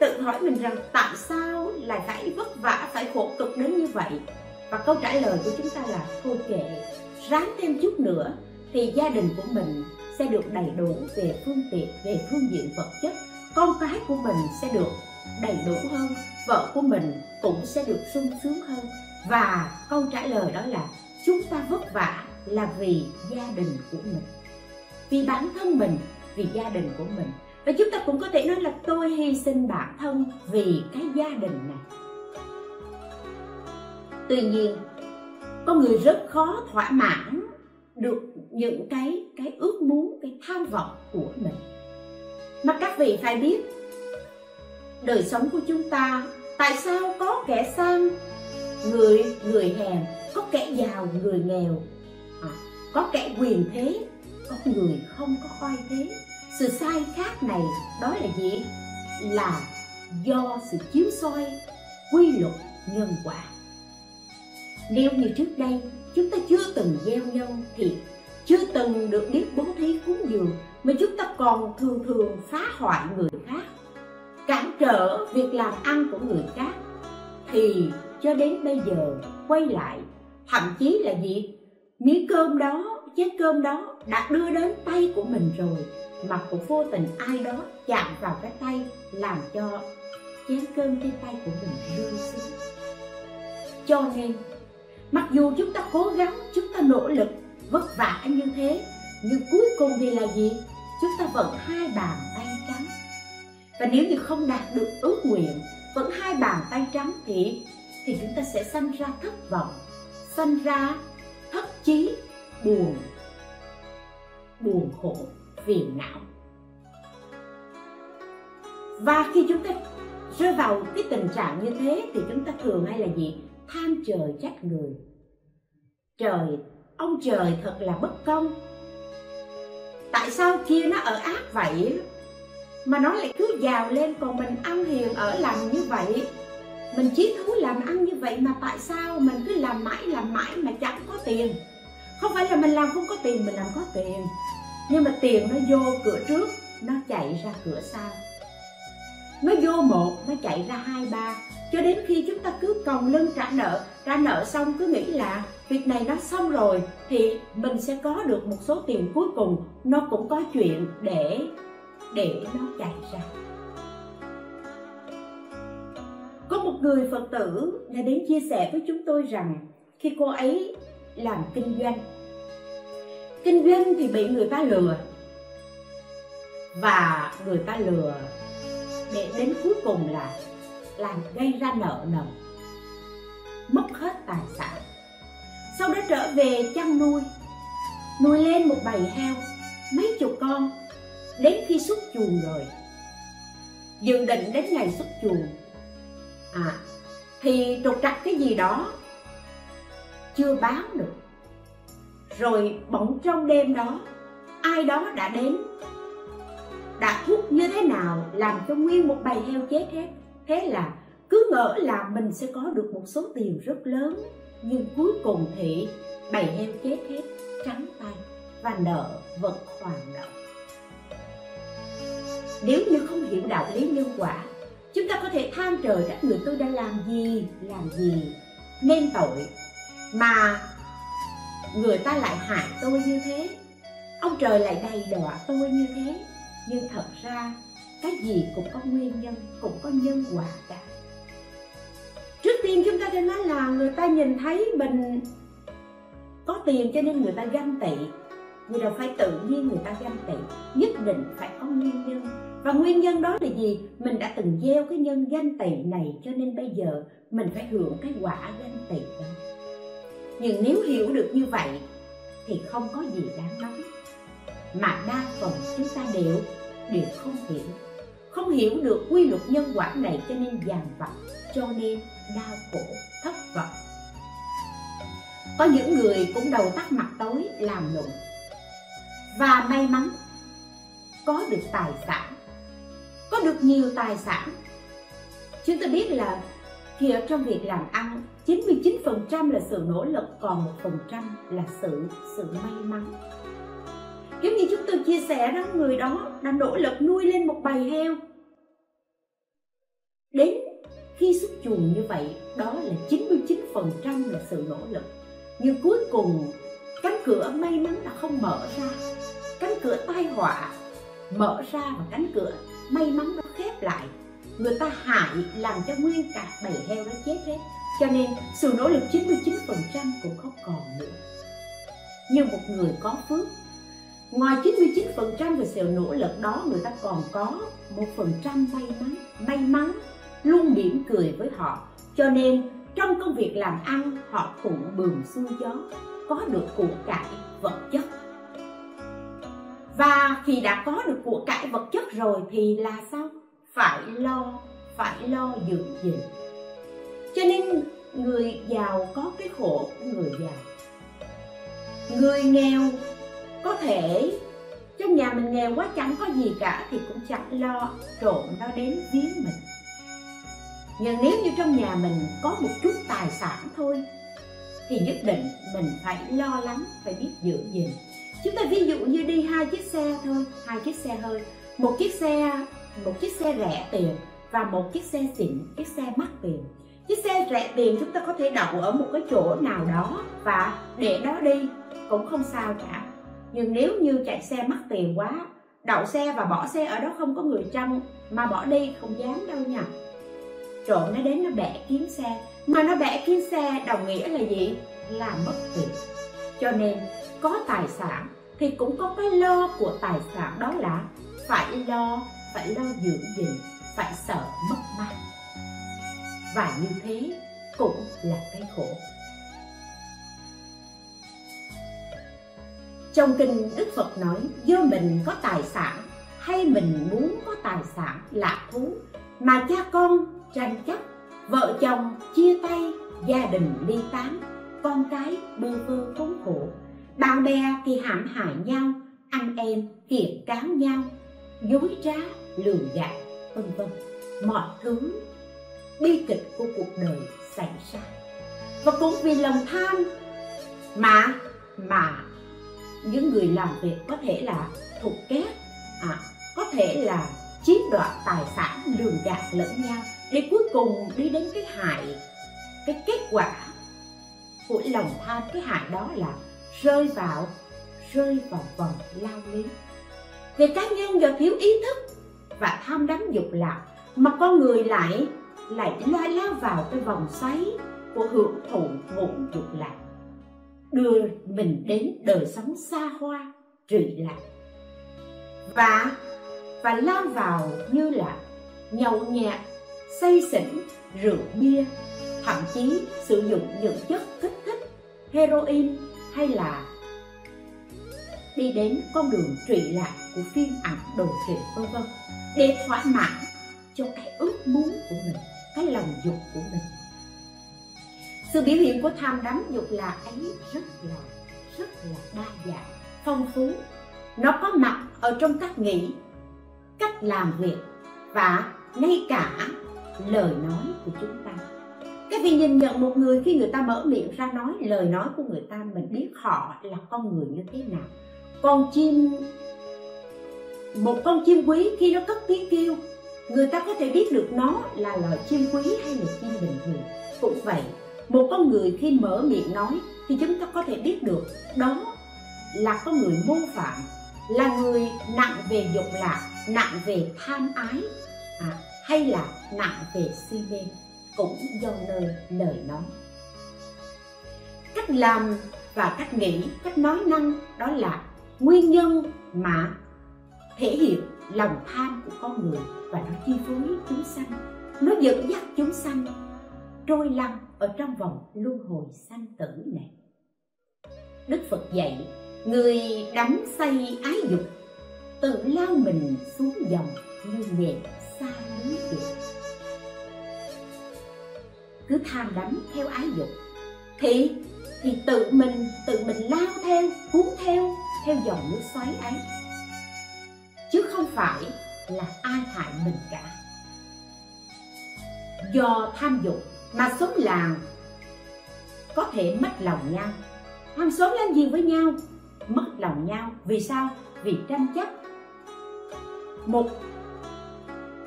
tự hỏi mình rằng tại sao lại phải vất vả, phải khổ cực đến như vậy? Và câu trả lời của chúng ta là, thôi kệ, ráng thêm chút nữa thì gia đình của mình sẽ được đầy đủ về phương tiện, về phương diện vật chất. Con cái của mình sẽ được đầy đủ hơn, vợ của mình cũng sẽ được sung sướng hơn và câu trả lời đó là chúng ta vất vả là vì gia đình của mình. Vì bản thân mình, vì gia đình của mình. Và chúng ta cũng có thể nói là tôi hy sinh bản thân vì cái gia đình này. Tuy nhiên con người rất khó thỏa mãn được những cái cái ước muốn, cái tham vọng của mình. Mà các vị phải biết, đời sống của chúng ta, tại sao có kẻ sang người người hèn có kẻ giàu người nghèo. À, có kẻ quyền thế có người không có oai thế. Sự sai khác này đó là gì? Là do sự chiếu soi quy luật nhân quả. Nếu như trước đây chúng ta chưa từng gieo nhân thì chưa từng được biết bố thí cúng dường mà chúng ta còn thường thường phá hoại người khác cản trở việc làm ăn của người khác thì cho đến bây giờ quay lại, thậm chí là gì miếng cơm đó, chén cơm đó đã đưa đến tay của mình rồi, mà cũng vô tình ai đó chạm vào cái tay làm cho chén cơm trên tay của mình rơi xuống. Cho nên, mặc dù chúng ta cố gắng, chúng ta nỗ lực, vất vả như thế, nhưng cuối cùng thì là gì? Chúng ta vẫn hai bàn tay trắng. Và nếu như không đạt được ước nguyện vẫn hai bàn tay trắng thì thì chúng ta sẽ sanh ra thất vọng, sanh ra thất chí, buồn buồn khổ, phiền não. Và khi chúng ta rơi vào cái tình trạng như thế thì chúng ta thường hay là gì? Than trời trách người. Trời, ông trời thật là bất công. Tại sao kia nó ở ác vậy? Mà nó lại cứ giàu lên, còn mình ăn hiền ở lành như vậy. Mình chí thú làm ăn như vậy mà tại sao mình cứ làm mãi làm mãi mà chẳng có tiền? Không phải là mình làm không có tiền, mình làm có tiền. Nhưng mà tiền nó vô cửa trước, nó chạy ra cửa sau. Nó vô một, nó chạy ra hai, ba. Cho đến khi chúng ta cứ còng lưng trả nợ trả nợ xong cứ nghĩ là việc này nó xong rồi thì mình sẽ có được một số tiền cuối cùng. Nó cũng có chuyện để để nó chạy ra. Có một người phật tử đã đến chia sẻ với chúng tôi rằng khi cô ấy làm kinh doanh kinh doanh thì bị người ta lừa và người ta lừa để đến cuối cùng là làm gây ra nợ nần, mất hết tài sản. Sau đó trở về chăn nuôi nuôi lên một bầy heo, mấy chục con đến khi xuất chuồng rồi. Dự định đến ngày xuất chuồng. À thì trục trặc cái gì đó chưa bán được. Rồi bỗng trong đêm đó, ai đó đã đến đã thuốc như thế nào làm cho nguyên một bầy heo chết hết. Thế là cứ ngỡ là mình sẽ có được một số tiền rất lớn, nhưng cuối cùng thì bầy heo chết hết, trắng tay và nợ vật hoàn nợ nếu như không hiểu đạo lý nhân quả, chúng ta có thể than trời các người tôi đã làm gì làm gì. Nên tội, mà người ta lại hại tôi như thế. Ông trời lại đầy đọa tôi như thế. Nhưng thật ra, cái gì cũng có nguyên nhân, cũng có nhân quả cả. Trước tiên chúng ta phải nói là người ta nhìn thấy mình có tiền cho nên người ta ganh tị. Vì đâu phải tự nhiên người ta ganh tị, nhất định phải có nguyên nhân và nguyên nhân đó là gì? Mình đã từng gieo cái nhân ganh tị này, cho nên bây giờ mình phải hưởng cái quả ganh tị đó. Nhưng nếu hiểu được như vậy, thì không có gì đáng nói. Mà đa phần chúng ta đều đều không hiểu. Không hiểu được quy luật nhân quả này, cho nên dàn vặt, cho nên đau khổ, thất vọng. Có những người cũng đầu tắt mặt tối, làm lụng. Và may mắn, có được tài sản có được nhiều tài sản. Chúng ta biết là khi ở trong việc làm ăn 99% là sự nỗ lực, còn một phần trăm là sự sự may mắn. Giống như chúng tôi chia sẻ đó, người đó đã nỗ lực nuôi lên một bầy heo. Đến khi xuất chuồng như vậy, đó là 99% là sự nỗ lực. Nhưng cuối cùng, cánh cửa may mắn đã không mở ra. Cánh cửa tai họa mở ra và cánh cửa may mắn nó khép lại. Người ta hại làm cho nguyên cả bầy heo nó chết hết. Cho nên sự nỗ lực 99% cũng không còn nữa. Như một người có phước, ngoài 99% về sự nỗ lực đó, người ta còn có một phần trăm may mắn. May mắn, luôn mỉm cười với họ. Cho nên trong công việc làm ăn, họ thuận bường xuôi gió. Có được của cải vật chất và khi đã có được của cải vật chất rồi thì là sao? Phải lo phải lo giữ gìn. Cho nên người giàu có cái khổ của người giàu. Người nghèo có thể, trong nhà mình nghèo quá chẳng có gì cả thì cũng chẳng lo trộm nó đến viếng mình. Nhưng nếu như trong nhà mình có một chút tài sản thôi, thì nhất định mình phải lo lắng, phải biết giữ gìn chúng ta ví dụ như đi hai chiếc xe thôi, hai chiếc xe hơi. Một chiếc xe, một chiếc xe rẻ tiền và một chiếc xe xịn, chiếc xe mắc tiền. Chiếc xe rẻ tiền chúng ta có thể đậu ở một cái chỗ nào đó và để đó đi, cũng không sao cả. Nhưng nếu như chạy xe mắc tiền quá, đậu xe và bỏ xe ở đó không có người trông mà bỏ đi không dám đâu nha. Trộm nó đến nó bẻ kiếm xe. Mà nó bẻ kiếm xe đồng nghĩa là gì? Là mất tiền. Cho nên, có tài sản thì cũng có cái lo của tài sản đó là phải lo phải lo giữ gìn phải sợ mất mát. Và như thế cũng là cái khổ. Trong kinh đức phật nói, do mình có tài sản hay mình muốn có tài sản lạc thú, mà cha con tranh chấp, vợ chồng chia tay, gia đình ly tán, con cái bơ vơ khốn khổ bạn bè thì hãm hại nhau anh em kiệt cáo nhau dối trá lừa gạt vân vân. Mọi thứ bi kịch của cuộc đời xảy ra. Và cũng vì lòng tham mà mà những người làm việc có thể là thục kết à, có thể là chiếm đoạt tài sản lường gạt lẫn nhau để cuối cùng đi đến cái hại cái kết quả của lòng tham cái hại đó là rơi vào rơi vào vòng lao lý. Về cá nhân do thiếu ý thức và tham đắm dục lạc mà con người lại lại lao lao vào cái vòng xoáy của hưởng thụ ngũ dục lạc, đưa mình đến đời sống xa hoa, trụy lạc. Và và lao vào như là nhậu nhẹt, say xỉn, rượu bia, thậm chí sử dụng những chất kích thích heroin hay là đi đến con đường trụy lạc của phim ảnh đồ thị vân vân, để thỏa mãn cho cái ước muốn của mình, cái lòng dục của mình. Sự biểu hiện của tham đắm dục là ấy rất là rất là đa dạng, phong phú. Nó có mặt ở trong cách nghĩ, cách làm việc và ngay cả lời nói của chúng ta cái vì nhìn nhận một người khi người ta mở miệng ra nói lời nói của người ta mình biết họ là con người như thế nào. Con chim một con chim quý khi nó cất tiếng kêu người ta có thể biết được nó là loài chim quý hay là chim bình thường. Cũng vậy một con người khi mở miệng nói thì chúng ta có thể biết được đó là con người mô phạm là người nặng về dục lạc nặng về tham ái à, hay là nặng về si mê cũng do nơi lời nói. Cách làm và cách nghĩ, cách nói năng, đó là nguyên nhân mà thể hiện lòng tham của con người và nó chi phối chúng sanh. Nó dẫn dắt chúng sanh trôi lăn ở trong vòng luân hồi sanh tử này. Đức phật dạy, người đắm say ái dục, tự lao mình xuống dòng như nhẹ xa lưới biển cứ tham đắm theo ái dục. Thì thì tự mình tự mình lao theo cuốn theo theo dòng nước xoáy ấy. Chứ không phải là ai hại mình cả. Do tham dục mà xóm làng có thể mất lòng nhau. Hàng xóm làm gì với nhau, mất lòng nhau. Vì sao? Vì tranh chấp. Một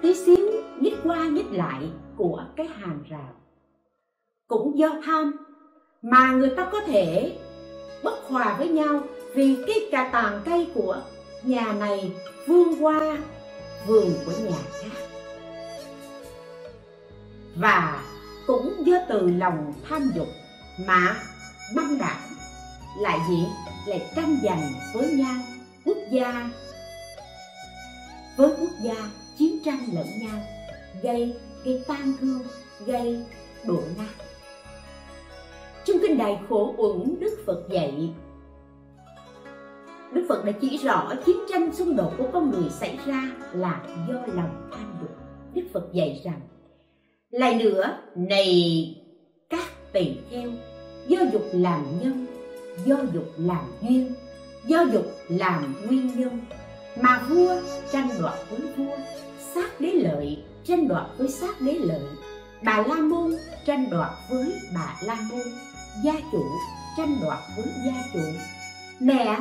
tí xíu nhích qua nhích lại của cái hàng rào cũng do tham, mà người ta có thể bất hòa với nhau vì cái cà tàn cây của nhà này vươn qua vườn của nhà khác. Và cũng do từ lòng tham dục mà băng đảng lại gì lại tranh giành với nhau, quốc gia, với quốc gia chiến tranh lẫn nhau, gây gây tan thương, gây đổ nát trong kinh đại khổ uẩn, đức phật dạy. Đức phật đã chỉ rõ chiến tranh xung đột của con người xảy ra là do lòng tham dục. Đức phật dạy rằng, lại nữa, này các tỳ theo do dục làm nhân, do dục làm duyên, do dục làm nguyên nhân, mà vua tranh đoạt với vua sát đế lợi, tranh đoạt với sát đế lợi. Bà la môn tranh đoạt với bà la môn gia chủ, tranh đoạt với gia chủ. Mẹ,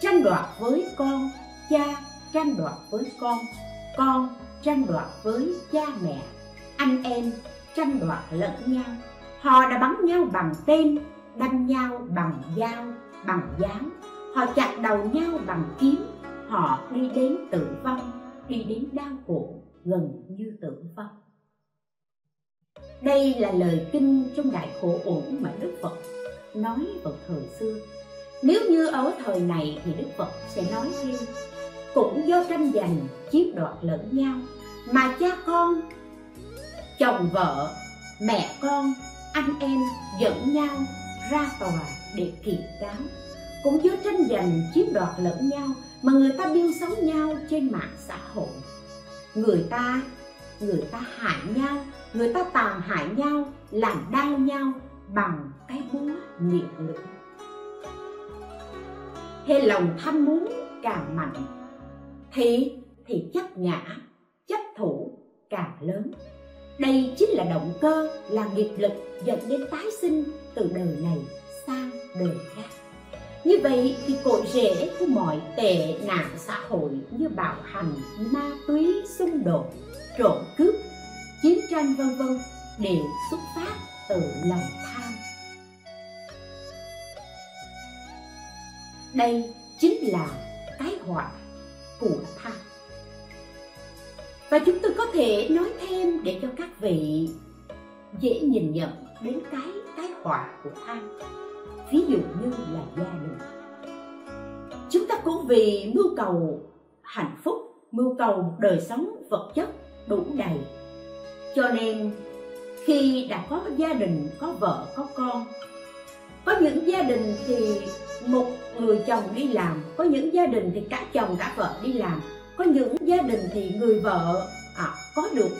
tranh đoạt với con. Cha, tranh đoạt với con. Con, tranh đoạt với cha mẹ. Anh em, tranh đoạt lẫn nhau. Họ đã bắn nhau bằng tên đâm nhau bằng dao, bằng dáng. Họ chặt đầu nhau bằng kiếm. Họ đi đến tử vong, đi đến đau khổ, gần như tử vong đây là lời kinh trong đại khổ uẩn mà đức phật nói vào thời xưa. Nếu như ở thời này thì đức phật sẽ nói thêm, cũng do tranh giành, chiếm đoạt lẫn nhau, mà cha con, chồng vợ, mẹ con, anh em dẫn nhau ra tòa để kiện cáo. Cũng do tranh giành, chiếm đoạt lẫn nhau mà người ta biêu xấu nhau trên mạng xã hội. Người ta người ta hại nhau người ta tàn hại nhau, làm đau nhau bằng cái búa nhiệt lửa hay lòng tham muốn càng mạnh, thì thì chấp ngã chấp thủ càng lớn. Đây chính là động cơ, là nghiệp lực dẫn đến tái sinh từ đời này sang đời khác. Như vậy thì cội rễ của mọi tệ nạn xã hội như bạo hành, ma túy, xung đột, trộm cướp chiến tranh vân vân đều xuất phát từ lòng tham. Đây chính là cái họa của tham. Và chúng tôi có thể nói thêm để cho các vị dễ nhìn nhận đến cái cái họa của tham. Ví dụ như là gia đình. Chúng ta cũng vì mưu cầu hạnh phúc, mưu cầu đời sống vật chất đủ đầy cho nên khi đã có gia đình có vợ có con có những gia đình thì một người chồng đi làm có những gia đình thì cả chồng cả vợ đi làm có những gia đình thì người vợ à, có được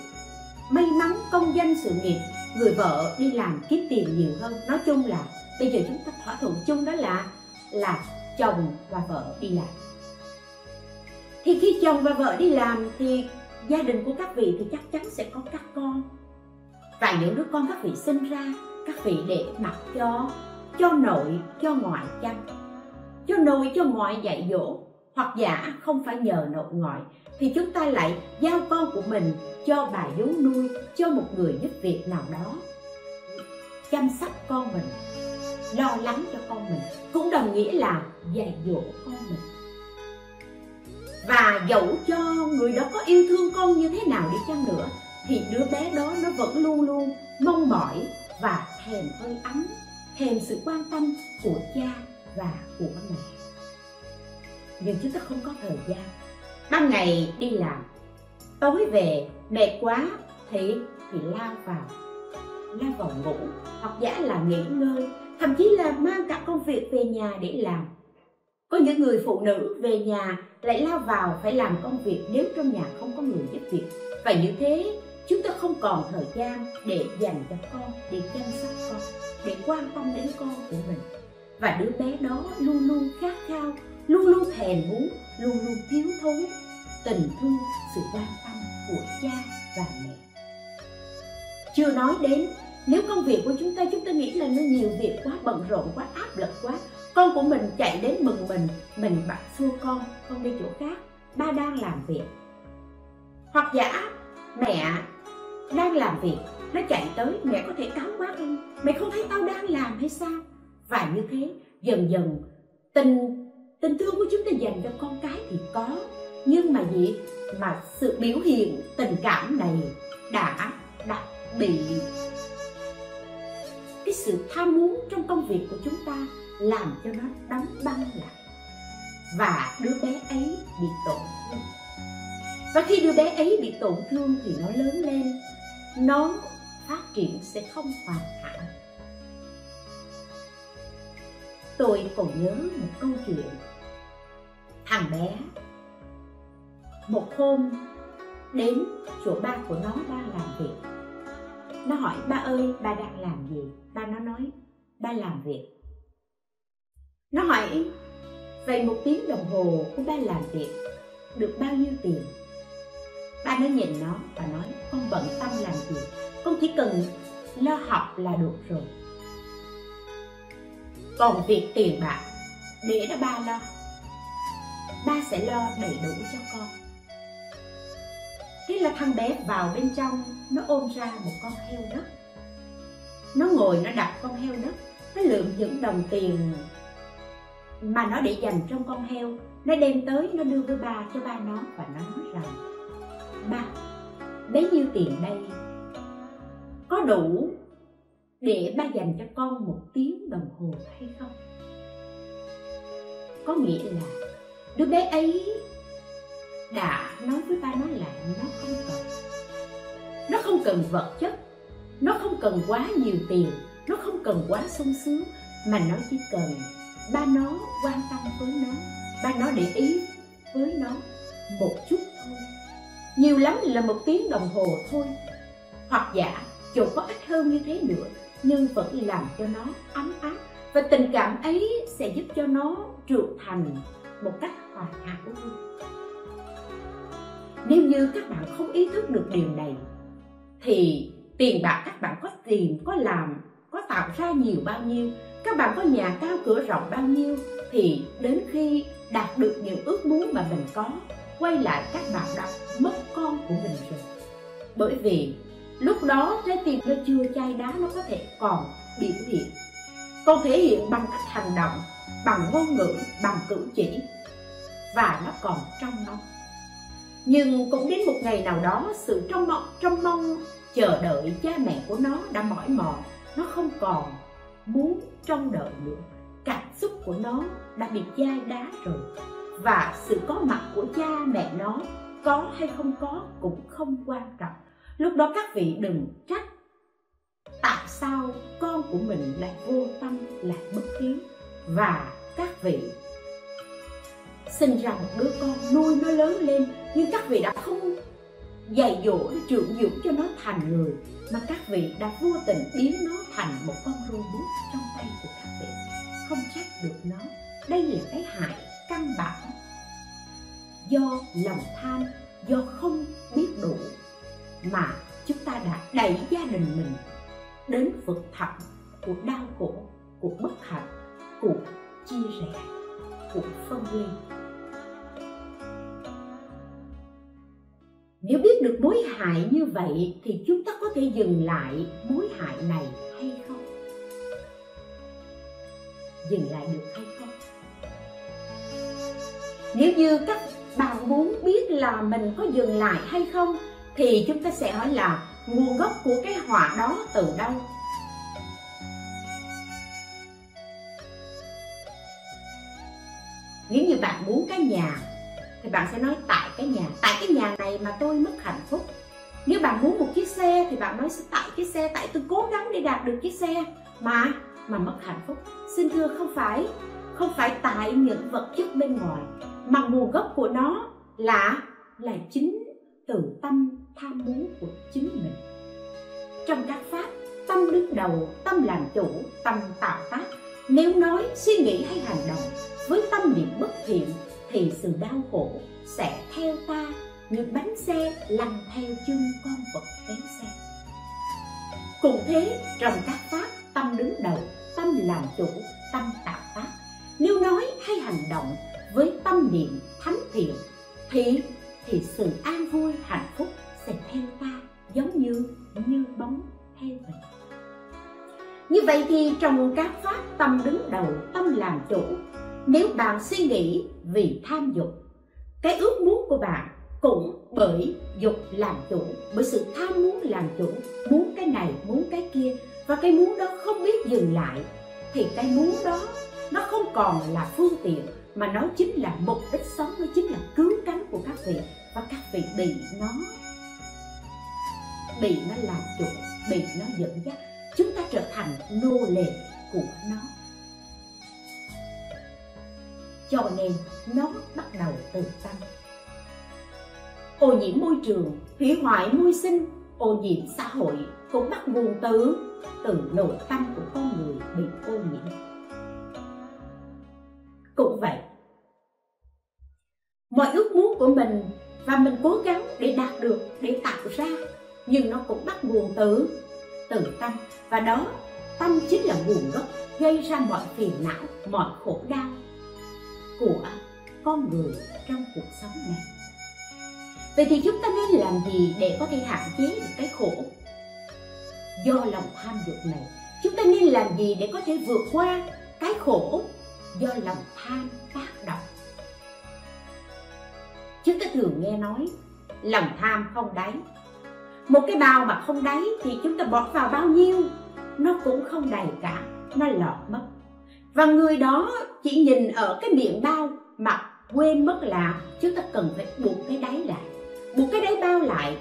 may mắn công danh sự nghiệp người vợ đi làm kiếm tiền nhiều hơn. Nói chung là bây giờ chúng ta thỏa thuận chung đó là là chồng và vợ đi làm. Thì khi chồng và vợ đi làm thì gia đình của các vị thì chắc chắn sẽ có các con. Và những đứa con các vị sinh ra, các vị để mặc cho cho nội, cho ngoại chăm cho nội, cho ngoại dạy dỗ, hoặc giả không phải nhờ nội ngoại, thì chúng ta lại giao con của mình cho bà vú nuôi, cho một người giúp việc nào đó. Chăm sóc con mình, lo lắng cho con mình, cũng đồng nghĩa là dạy dỗ con mình và dẫu cho người đó có yêu thương con như thế nào đi chăng nữa, thì đứa bé đó nó vẫn luôn luôn mong mỏi và thèm hơi ấm thèm sự quan tâm của cha và của mẹ. Nhưng chúng ta không có thời gian. Ban ngày đi làm, tối về mệt quá thì thì lao vào lao vào ngủ hoặc giả là nghỉ ngơi, thậm chí là mang cả công việc về nhà để làm có những người phụ nữ về nhà lại lao vào phải làm công việc nếu trong nhà không có người giúp việc. Và như thế, chúng ta không còn thời gian để dành cho con, để chăm sóc con, để quan tâm đến con của mình. Và đứa bé đó luôn luôn khát khao, luôn luôn thèm muốn, luôn luôn thiếu thốn tình thương, sự quan tâm của cha và mẹ. Chưa nói đến, nếu công việc của chúng ta chúng ta nghĩ là nó nhiều việc quá bận rộn, quá áp lực, quá con của mình chạy đến mừng mình mình bắt xua con con đi chỗ khác, ba đang làm việc. Hoặc giả, mẹ đang làm việc, nó chạy tới, mẹ có thể cáo quát không mẹ không thấy tao đang làm hay sao? Và như thế, dần dần, tình tình thương của chúng ta dành cho con cái thì có. Nhưng mà gì? Mà sự biểu hiện tình cảm này đã đã bị cái sự tham muốn trong công việc của chúng ta làm cho nó đóng băng lại. Và đứa bé ấy bị tổn thương. Và khi đứa bé ấy bị tổn thương thì nó lớn lên, nó phát triển sẽ không hoàn hảo. Tôi còn nhớ một câu chuyện. Thằng bé, một hôm đến chỗ ba của nó đang làm việc. Nó hỏi, ba ơi, ba đang làm gì? Ba nó nói, ba làm việc nó hỏi, vậy một tiếng đồng hồ của ba làm việc được bao nhiêu tiền? Ba nó nhìn nó và nói, con bận tâm làm gì? Con chỉ cần lo học là được rồi. Còn việc tiền bạc, để đó ba lo. Ba sẽ lo đầy đủ cho con. Thế là thằng bé vào bên trong, nó ôm ra một con heo đất. Nó ngồi, nó đặt con heo đất, nó lượm những đồng tiền mà nó để dành trong con heo. Nó đem tới, nó đưa với ba cho ba nó. Và nó nói rằng, ba, bấy nhiêu tiền đây? Có đủ để ba dành cho con một tiếng đồng hồ hay không? Có nghĩa là đứa bé ấy đã nói với ba nó là nó không cần. Nó không cần vật chất. Nó không cần quá nhiều tiền. Nó không cần quá sung sướng. Mà nó chỉ cần ba nó quan tâm với nó. Ba nó để ý với nó một chút thôi. Nhiều lắm là một tiếng đồng hồ thôi. Hoặc giả dù có ít hơn như thế nữa, nhưng vẫn làm cho nó ấm áp. Và tình cảm ấy sẽ giúp cho nó trưởng thành một cách hoàn hảo hơn. Nếu như các bạn không ý thức được điều này, thì tiền bạc các bạn có tìm, có làm, có tạo ra nhiều bao nhiêu các bạn có nhà cao cửa rộng bao nhiêu thì đến khi đạt được những ước muốn mà mình có, quay lại các bạn đã mất con của mình rồi. Bởi vì lúc đó trái tim nó chưa chai đá, nó có thể còn biểu hiện. Còn thể hiện bằng cách hành động, bằng ngôn ngữ, bằng cử chỉ, và nó còn trong mong nhưng cũng đến một ngày nào đó, sự trong mong trong mong chờ đợi cha mẹ của nó đã mỏi mòn, nó không còn muốn trông đợi nữa cảm xúc của nó đã bị chai đá rồi. Và sự có mặt của cha mẹ nó có hay không có cũng không quan trọng. Lúc đó các vị đừng trách tại sao con của mình lại vô tâm, lại bất hiếu. Và các vị sinh ra một đứa con nuôi nó lớn lên nhưng các vị đã không dạy dỗ, trưởng dưỡng cho nó thành người, mà các vị đã vô tình biến nó thành một con robot trong tay của các vị. Không trách được nó. Đây là cái hại căn bản. Do lòng tham, do không biết đủ, mà chúng ta đã đẩy gia đình mình đến vực thẳm của đau khổ, của bất hạnh, của chia rẽ, của phân ly. Nếu biết được mối hại như vậy thì chúng ta có thể dừng lại mối hại này hay không? Dừng lại được hay không? Nếu như các bạn muốn biết là mình có dừng lại hay không, thì chúng ta sẽ hỏi là nguồn gốc của cái họa đó từ đâu? Nếu như bạn muốn cái nhà thì bạn sẽ nói, tại cái nhà, tại cái nhà này mà tôi mất hạnh phúc. Nếu bạn muốn một chiếc xe thì bạn nói tại chiếc xe, tại tôi cố gắng để đạt được chiếc xe. Mà mà mất hạnh phúc. Xin thưa, không phải không phải tại những vật chất bên ngoài, mà nguồn gốc của nó là là chính từ tâm, tham muốn của chính mình. Trong các pháp, tâm đứng đầu, tâm làm chủ, tâm tạo tác, nếu nói, suy nghĩ hay hành động với tâm niệm bất thiện thì sự đau khổ sẽ theo ta như bánh xe lăn theo chân con vật kéo xe cùng thế trong các pháp tâm đứng đầu tâm làm chủ tâm tạo pháp, nếu nói hay hành động với tâm niệm thánh thiện thì thì sự an vui hạnh phúc sẽ theo ta giống như như bóng theo vậy như vậy thì trong các pháp tâm đứng đầu tâm làm chủ nếu bạn suy nghĩ vì tham dục, cái ước muốn của bạn cũng bởi dục làm chủ, bởi sự tham muốn làm chủ, muốn cái này, muốn cái kia, và cái muốn đó không biết dừng lại, thì cái muốn đó nó không còn là phương tiện, mà nó chính là mục đích sống, nó chính là cứu cánh của các vị, và các vị bị nó bị nó làm chủ, bị nó dẫn dắt. Chúng ta trở thành nô lệ của nó cho nên nó bắt đầu từ tâm ô nhiễm môi trường, hủy hoại môi sinh, ô nhiễm xã hội cũng bắt nguồn từ từ nội tâm của con người bị ô nhiễm. Cũng vậy, mọi ước muốn của mình và mình cố gắng để đạt được, để tạo ra, nhưng nó cũng bắt nguồn từ từ tâm. Và đó, tâm chính là nguồn gốc gây ra mọi phiền não, mọi khổ đau của con người trong cuộc sống này. Vậy thì chúng ta nên làm gì để có thể hạn chế được cái khổ? Do lòng tham dục này, chúng ta nên làm gì để có thể vượt qua cái khổ? Do lòng tham tác động. Chúng ta thường nghe nói, lòng tham không đáy. Một cái bao mà không đáy thì chúng ta bỏ vào bao nhiêu, nó cũng không đầy cả, nó lọt mất và người đó chỉ nhìn ở cái miệng bao mà quên mất là chúng ta cần phải buộc cái đáy lại. Buộc cái đáy bao lại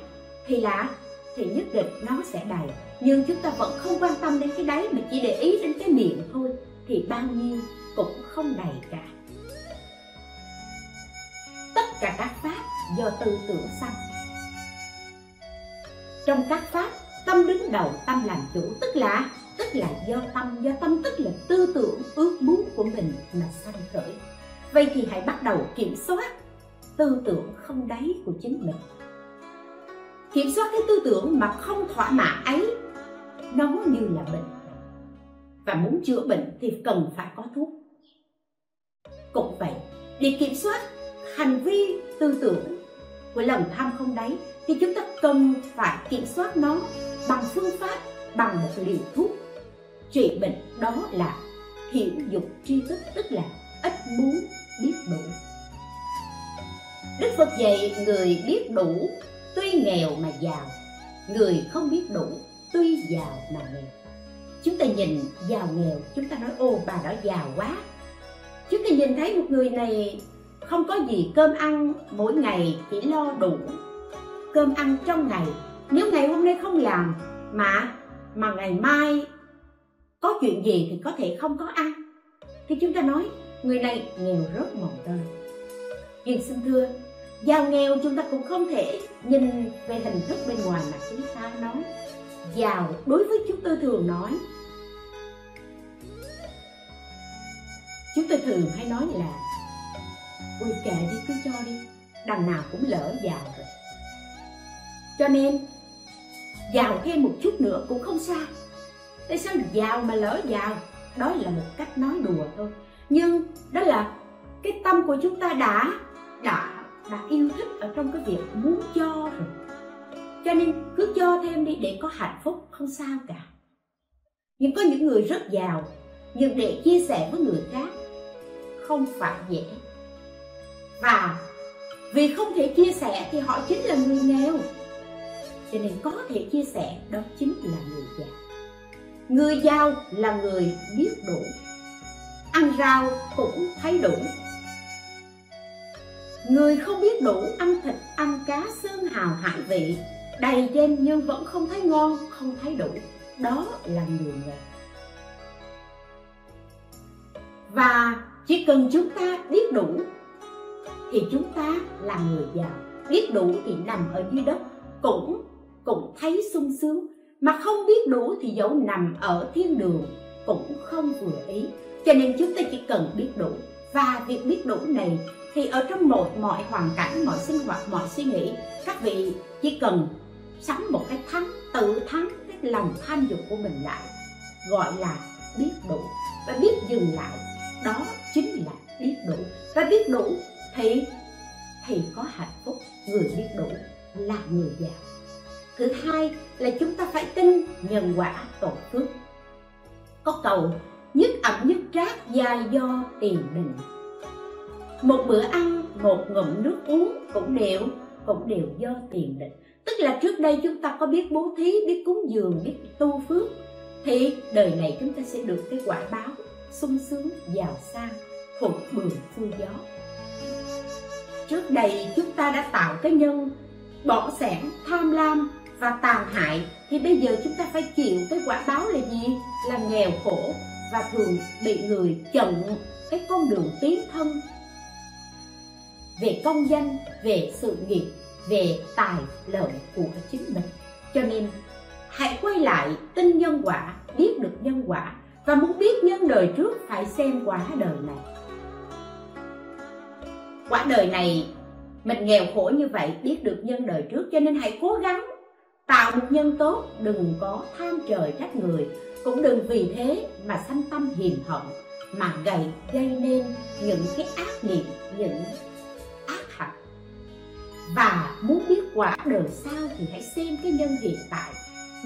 thì là, thì nhất định nó sẽ đầy. Nhưng chúng ta vẫn không quan tâm đến cái đáy mà chỉ để ý đến cái miệng thôi thì bao nhiêu cũng không đầy cả. Tất cả các pháp do tư tưởng sanh. Trong các pháp, tâm đứng đầu, tâm làm chủ, tức là tức là do tâm do tâm tức là tư tưởng, ước muốn của mình mà sanh khởi. Vậy thì hãy bắt đầu kiểm soát tư tưởng không đáy của chính mình. Kiểm soát cái tư tưởng mà không thỏa mãn ấy, nó như là bệnh. Và muốn chữa bệnh thì cần phải có thuốc. Cũng vậy, để kiểm soát hành vi, tư tưởng của lòng tham không đáy thì chúng ta cần phải kiểm soát nó bằng phương pháp, bằng một liều thuốc trị bệnh, đó là hiểu dục tri thức, tức là ít muốn biết đủ. Đức phật dạy, người biết đủ, tuy nghèo mà giàu, người không biết đủ, tuy giàu mà nghèo. Chúng ta nhìn giàu nghèo, chúng ta nói, ô, bà đó giàu quá. Chúng ta nhìn thấy một người này không có gì cơm ăn, mỗi ngày chỉ lo đủ cơm ăn trong ngày. Nếu ngày hôm nay không làm mà mà ngày mai có chuyện gì thì có thể không có ăn thì chúng ta nói, người này nghèo rớt mồng tơi. Nhưng xin thưa, giàu nghèo chúng ta cũng không thể nhìn về hình thức bên ngoài mà chúng ta nói. Giàu, đối với chúng tôi thường nói. Chúng tôi thường hay nói là, ôi, kệ đi, cứ cho đi, đằng nào cũng lỡ giàu rồi. Cho nên, giàu thêm một chút nữa cũng không sao tại sao giàu mà lỡ giàu? Đó là một cách nói đùa thôi. Nhưng đó là cái tâm của chúng ta đã đã đã yêu thích ở trong cái việc muốn cho rồi. Cho nên cứ cho thêm đi để có hạnh phúc, không sao cả. Nhưng có những người rất giàu, nhưng để chia sẻ với người khác không phải dễ. Và vì không thể chia sẻ thì họ chính là người nghèo. Cho nên có thể chia sẻ, đó chính là người giàu người giao là người biết đủ. Ăn rau cũng thấy đủ. Người không biết đủ ăn thịt, ăn cá xương hào hại vị, đầy trên nhưng vẫn không thấy ngon, không thấy đủ. Đó là người nghèo. Và chỉ cần chúng ta biết đủ, thì chúng ta là người giàu. Biết đủ thì nằm ở dưới đất, cũng cũng thấy sung sướng mà không biết đủ thì dẫu nằm ở thiên đường, cũng không vừa ý. Cho nên chúng ta chỉ cần biết đủ và việc biết đủ này thì ở trong mọi mọi hoàn cảnh, mọi sinh hoạt, mọi suy nghĩ, các vị chỉ cần sắm một cái thắng, tự thắng cái lòng tham dục của mình lại, gọi là biết đủ và biết dừng lại, đó chính là biết đủ và biết đủ thì thì có hạnh phúc. Người biết đủ là người giàu thứ hai là chúng ta phải tin nhân quả tổ phước. Có cầu, nhất ẩm nhất trác dài do tiền định. Một bữa ăn, một ngụm nước uống cũng đều cũng đều do tiền định. Tức là trước đây chúng ta có biết bố thí, biết cúng dường, biết tu phước, thì đời này chúng ta sẽ được cái quả báo sung sướng, giàu sang, thuận bường xuôi gió. Trước đây chúng ta đã tạo cái nhân, bỏ sẻn, tham lam và tàn hại, thì bây giờ chúng ta phải chịu cái quả báo là gì? Là nghèo khổ và thường bị người chặn cái con đường tiến thân. Về công danh, về sự nghiệp, về tài lợi của chính mình. Cho nên, hãy quay lại tin nhân quả, biết được nhân quả, và muốn biết nhân đời trước, phải xem quả đời này. Quả đời này, mình nghèo khổ như vậy, biết được nhân đời trước, cho nên hãy cố gắng tạo một nhân tốt đừng có tham trời trách người. Cũng đừng vì thế mà sanh tâm hiềm hận mà gầy gây nên những cái ác niệm, những ác hạnh. Và muốn biết quả đời sau thì hãy xem cái nhân hiện tại.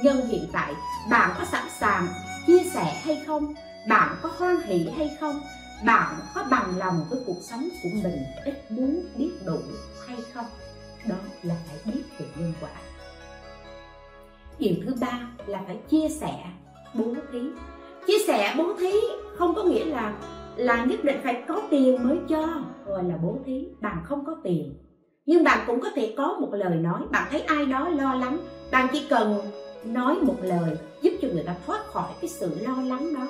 Nhân hiện tại, bạn có sẵn sàng chia sẻ hay không? Bạn có hoan hỷ hay không? Bạn có bằng lòng với cuộc sống của mình, ít muốn biết đủ hay không? Đó là phải biết về nhân quả điều thứ ba là phải chia sẻ bố thí. Chia sẻ bố thí không có nghĩa là là nhất định phải có tiền mới cho, gọi là bố thí. Bạn không có tiền. Nhưng bạn cũng có thể có một lời nói. Bạn thấy ai đó lo lắng, bạn chỉ cần nói một lời giúp cho người ta thoát khỏi cái sự lo lắng đó.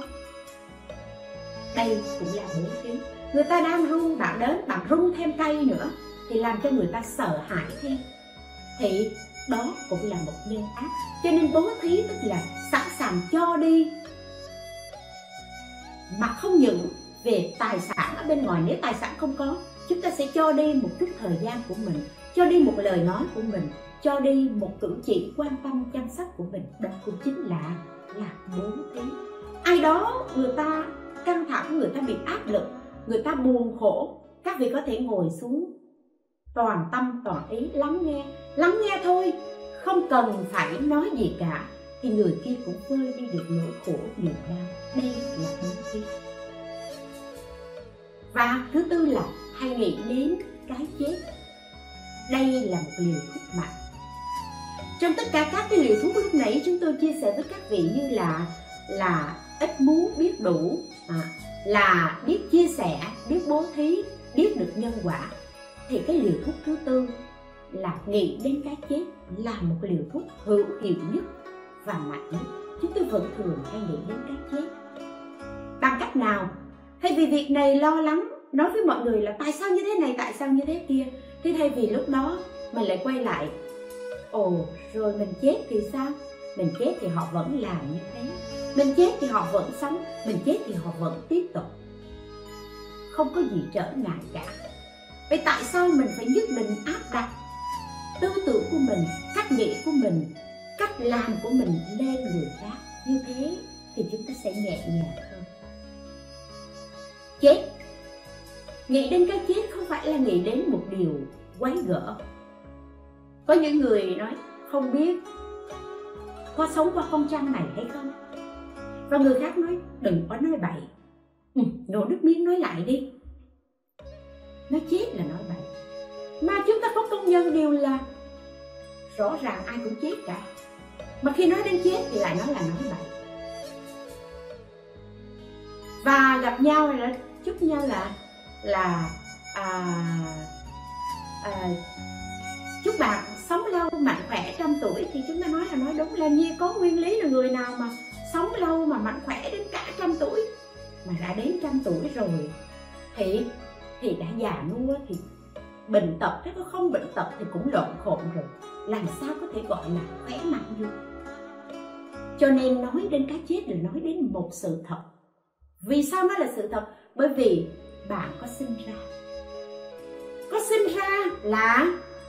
Đây cũng là bố thí. Người ta đang run, bạn đến, bạn run thêm cây nữa thì làm cho người ta sợ hãi thêm. Thì đó cũng là một nhân ác. Cho nên bố thí tức là sẵn sàng cho đi. Mà không những về tài sản ở bên ngoài. Nếu tài sản không có, chúng ta sẽ cho đi một chút thời gian của mình. Cho đi một lời nói của mình. Cho đi một cử chỉ quan tâm chăm sóc của mình. Đó cũng chính là là bố thí. Ai đó người ta căng thẳng, người ta bị áp lực, người ta buồn khổ, các vị có thể ngồi xuống toàn tâm toàn ý lắng nghe. Lắng nghe thôi không cần phải nói gì cả thì người kia cũng vơi đi được nỗi khổ niềm đau. Đây là bốn thí và thứ tư là hay nghĩ đến cái chết. Đây là một liều thuốc mạnh trong tất cả các cái liều thuốc lúc nãy chúng tôi chia sẻ với các vị như là là ít muốn biết đủ à, là biết chia sẻ biết bố thí biết được nhân quả thì cái liều thuốc thứ tư là nghĩ đến cái chết là một liều thuốc hữu hiệu nhất và mạnh nhất. Chúng tôi vẫn thường hay nghĩ đến cái chết. Bằng cách nào? Thay vì việc này lo lắng, nói với mọi người là tại sao như thế này? Tại sao như thế kia? Thế thay vì lúc đó mình lại quay lại, ồ, rồi mình chết thì sao? Mình chết thì họ vẫn làm như thế. Mình chết thì họ vẫn sống, mình chết thì họ vẫn tiếp tục. Không có gì trở ngại cả vậy tại sao mình phải nhất định áp đặt tư tưởng của mình cách nghĩ của mình cách làm của mình lên người khác? Như thế thì chúng ta sẽ nhẹ nhàng hơn. Chết. Nghĩ đến cái chết không phải là nghĩ đến một điều quấy gở có những người nói không biết có sống qua không trang này hay không? Và người khác nói đừng có nói bậy. Ừ, nổ nước miếng nói lại đi nói chết là nói bậy. Mà chúng ta có công nhân đều là rõ ràng ai cũng chết cả. Mà khi nói đến chết thì lại nói là nói bậy. Và gặp nhau là chúc nhau là là à, à, chúc bạn sống lâu mạnh khỏe trăm tuổi. Thì chúng ta nói là nói đúng Là như có nguyên lý là người nào mà sống lâu mà mạnh khỏe đến cả trăm tuổi mà đã đến trăm tuổi rồi thì thì đã già nua thì bệnh tật thế có không bệnh tật thì cũng lộn khộn rồi. Làm sao có thể gọi là khỏe mạnh được? Cho nên nói đến cái chết là nói đến một sự thật. Vì sao nó là sự thật? Bởi vì bạn có sinh ra. Có sinh ra là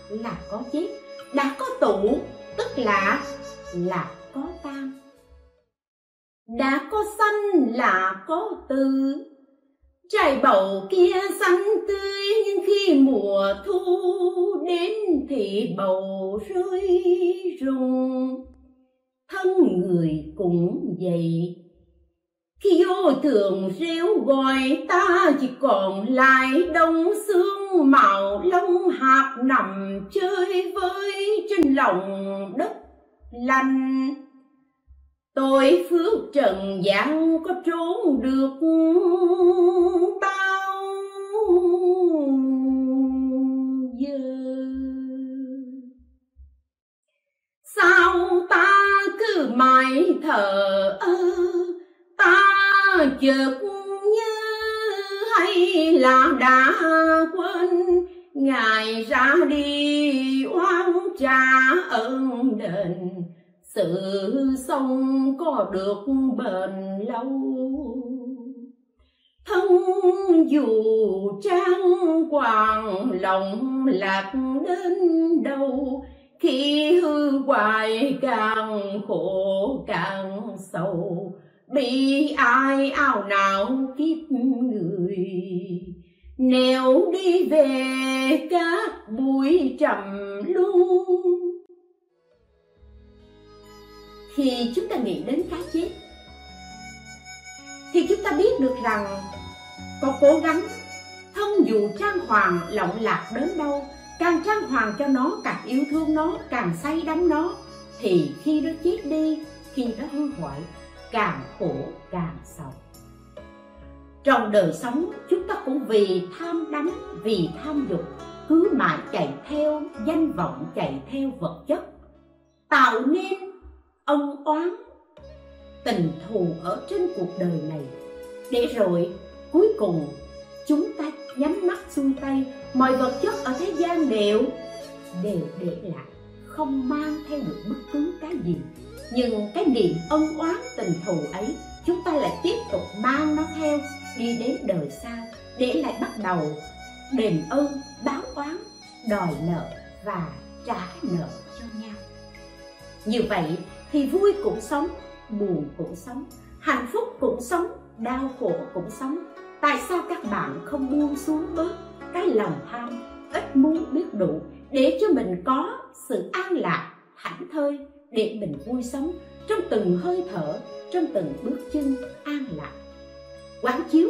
là có chết. Đã có tụ tức là là có tan đã có sanh là có tư trái bầu kia xanh tươi, nhưng khi mùa thu đến thì bầu rơi rụng thân người cũng vậy. Khi vô thường rêu gọi, ta chỉ còn lại đông xương màu lông hạt nằm chơi với trên lòng đất lành tôi phước trần gian có trốn được bao giờ? Sao ta cứ mãi thở ơ? Ta chợt nhớ hay là đã quên? Ngài ra đi oan trả ơn đền sự sống có được bền lâu. Thân dù trang hoàng, lòng lạc đến đâu, khi hư hoài càng khổ càng sâu bị ai ao nào kiếp người, nếu đi về các bụi trầm luôn thì chúng ta nghĩ đến cái chết. Thì chúng ta biết được rằng có cố gắng, thân dù trang hoàng lộng lạc đến đâu, càng trang hoàng cho nó, càng yêu thương nó, càng say đắm nó, thì khi nó chết đi, khi nó hư hoại, càng khổ, càng sầu. Trong đời sống, chúng ta cũng vì tham đắm, vì tham dục, cứ mãi chạy theo danh vọng, chạy theo vật chất. Tạo nên ân oán tình thù ở trên cuộc đời này. Để rồi, cuối cùng, chúng ta nhắm mắt xuôi tay, mọi vật chất ở thế gian đều đều để lại, không mang theo được bất cứ cái gì. Nhưng cái niệm ân oán tình thù ấy, chúng ta lại tiếp tục mang nó theo, đi đến đời sau, để lại bắt đầu đền ơn, báo oán, đòi nợ và trả nợ cho nhau. Như vậy thì vui cũng sống, buồn cũng sống, hạnh phúc cũng sống, đau khổ cũng sống. Tại sao các bạn không buông xuống bớt cái lòng tham, ít muốn biết đủ để cho mình có sự an lạc, thảnh thơi để mình vui sống trong từng hơi thở, trong từng bước chân an lạc? Quán chiếu,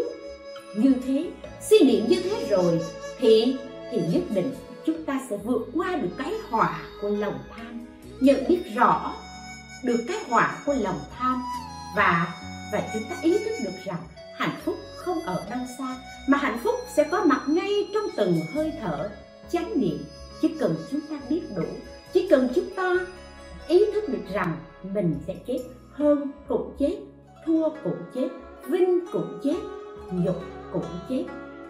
như thế, suy niệm như thế rồi thì thì nhất định chúng ta sẽ vượt qua được cái họa của lòng tham. Nhận biết rõ được cái họa của lòng tham. Và và chúng ta ý thức được rằng hạnh phúc không ở đâu xa, mà hạnh phúc sẽ có mặt ngay trong từng hơi thở chánh niệm. Chỉ cần chúng ta biết đủ, chỉ cần chúng ta ý thức được rằng mình sẽ chết hơn cũng chết, thua cũng chết, vinh cũng chết, nhục cũng chết.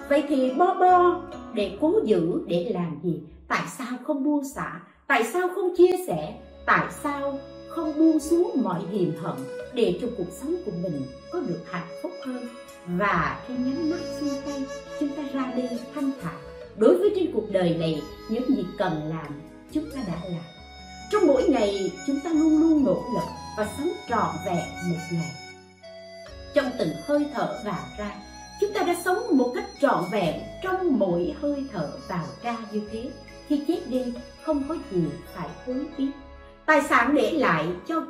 Vậy thì bo bo, để cố giữ, để làm gì? Tại sao không buông xả? Tại sao không chia sẻ? Tại sao không buông xuống mọi hiềm hận để cho cuộc sống của mình có được hạnh phúc hơn. Và khi nhắm mắt xuôi tay, chúng ta ra đi thanh thản. Đối với trên cuộc đời này, những gì cần làm, chúng ta đã làm. Trong mỗi ngày, chúng ta luôn luôn nỗ lực và sống trọn vẹn một ngày. Trong từng hơi thở vào ra, chúng ta đã sống một cách trọn vẹn trong mỗi hơi thở vào ra như thế. Khi chết đi, không có gì phải hối tiếc tài sản để lại cho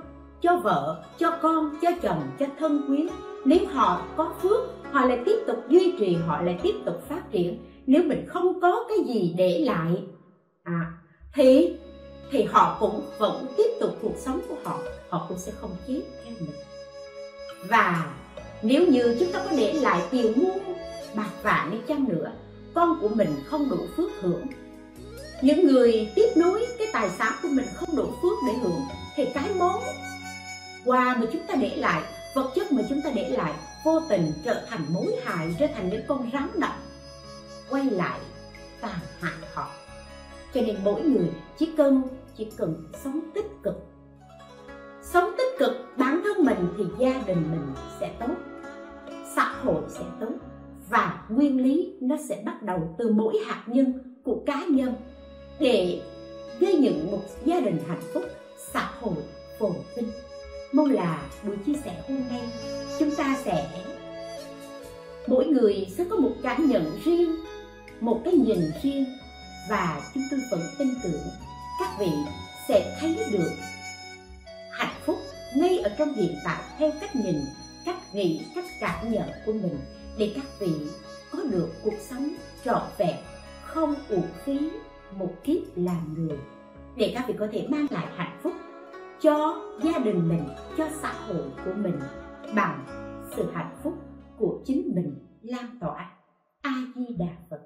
cho vợ, cho con, cho chồng, cho thân quyến. Nếu họ có phước, họ lại tiếp tục duy trì, họ lại tiếp tục phát triển. Nếu mình không có cái gì để lại à thì thì họ cũng vẫn tiếp tục cuộc sống của họ. Họ cũng sẽ không chết theo mình. Và nếu như chúng ta có để lại tiền muôn bạc vạn đi chăng nữa, con của mình không đủ phước hưởng những người tiếp nối cái tài sản của mình không đủ phước để hưởng thì cái món quà mà chúng ta để lại, vật chất mà chúng ta để lại vô tình trở thành mối hại, trở thành những con rắn độc, quay lại tàn hại họ. Cho nên mỗi người chỉ cần chỉ cần sống tích cực. Sống tích cực, bản thân mình thì gia đình mình sẽ tốt, xã hội sẽ tốt và nguyên lý nó sẽ bắt đầu từ mỗi hạt nhân của cá nhân để gây dựng một gia đình hạnh phúc, xã hội phồn vinh. Mong là buổi chia sẻ hôm nay, chúng ta sẽ, mỗi người sẽ có một cảm nhận riêng, một cái nhìn riêng, và chúng tôi vẫn tin tưởng các vị sẽ thấy được hạnh phúc ngay ở trong hiện tại theo cách nhìn, cách nghĩ, cách cảm nhận của mình, để các vị có được cuộc sống trọn vẹn, không uổng phí một kiếp làm người, để các vị có thể mang lại hạnh phúc cho gia đình mình, cho xã hội của mình bằng sự hạnh phúc của chính mình, lan tỏa. A di đà phật.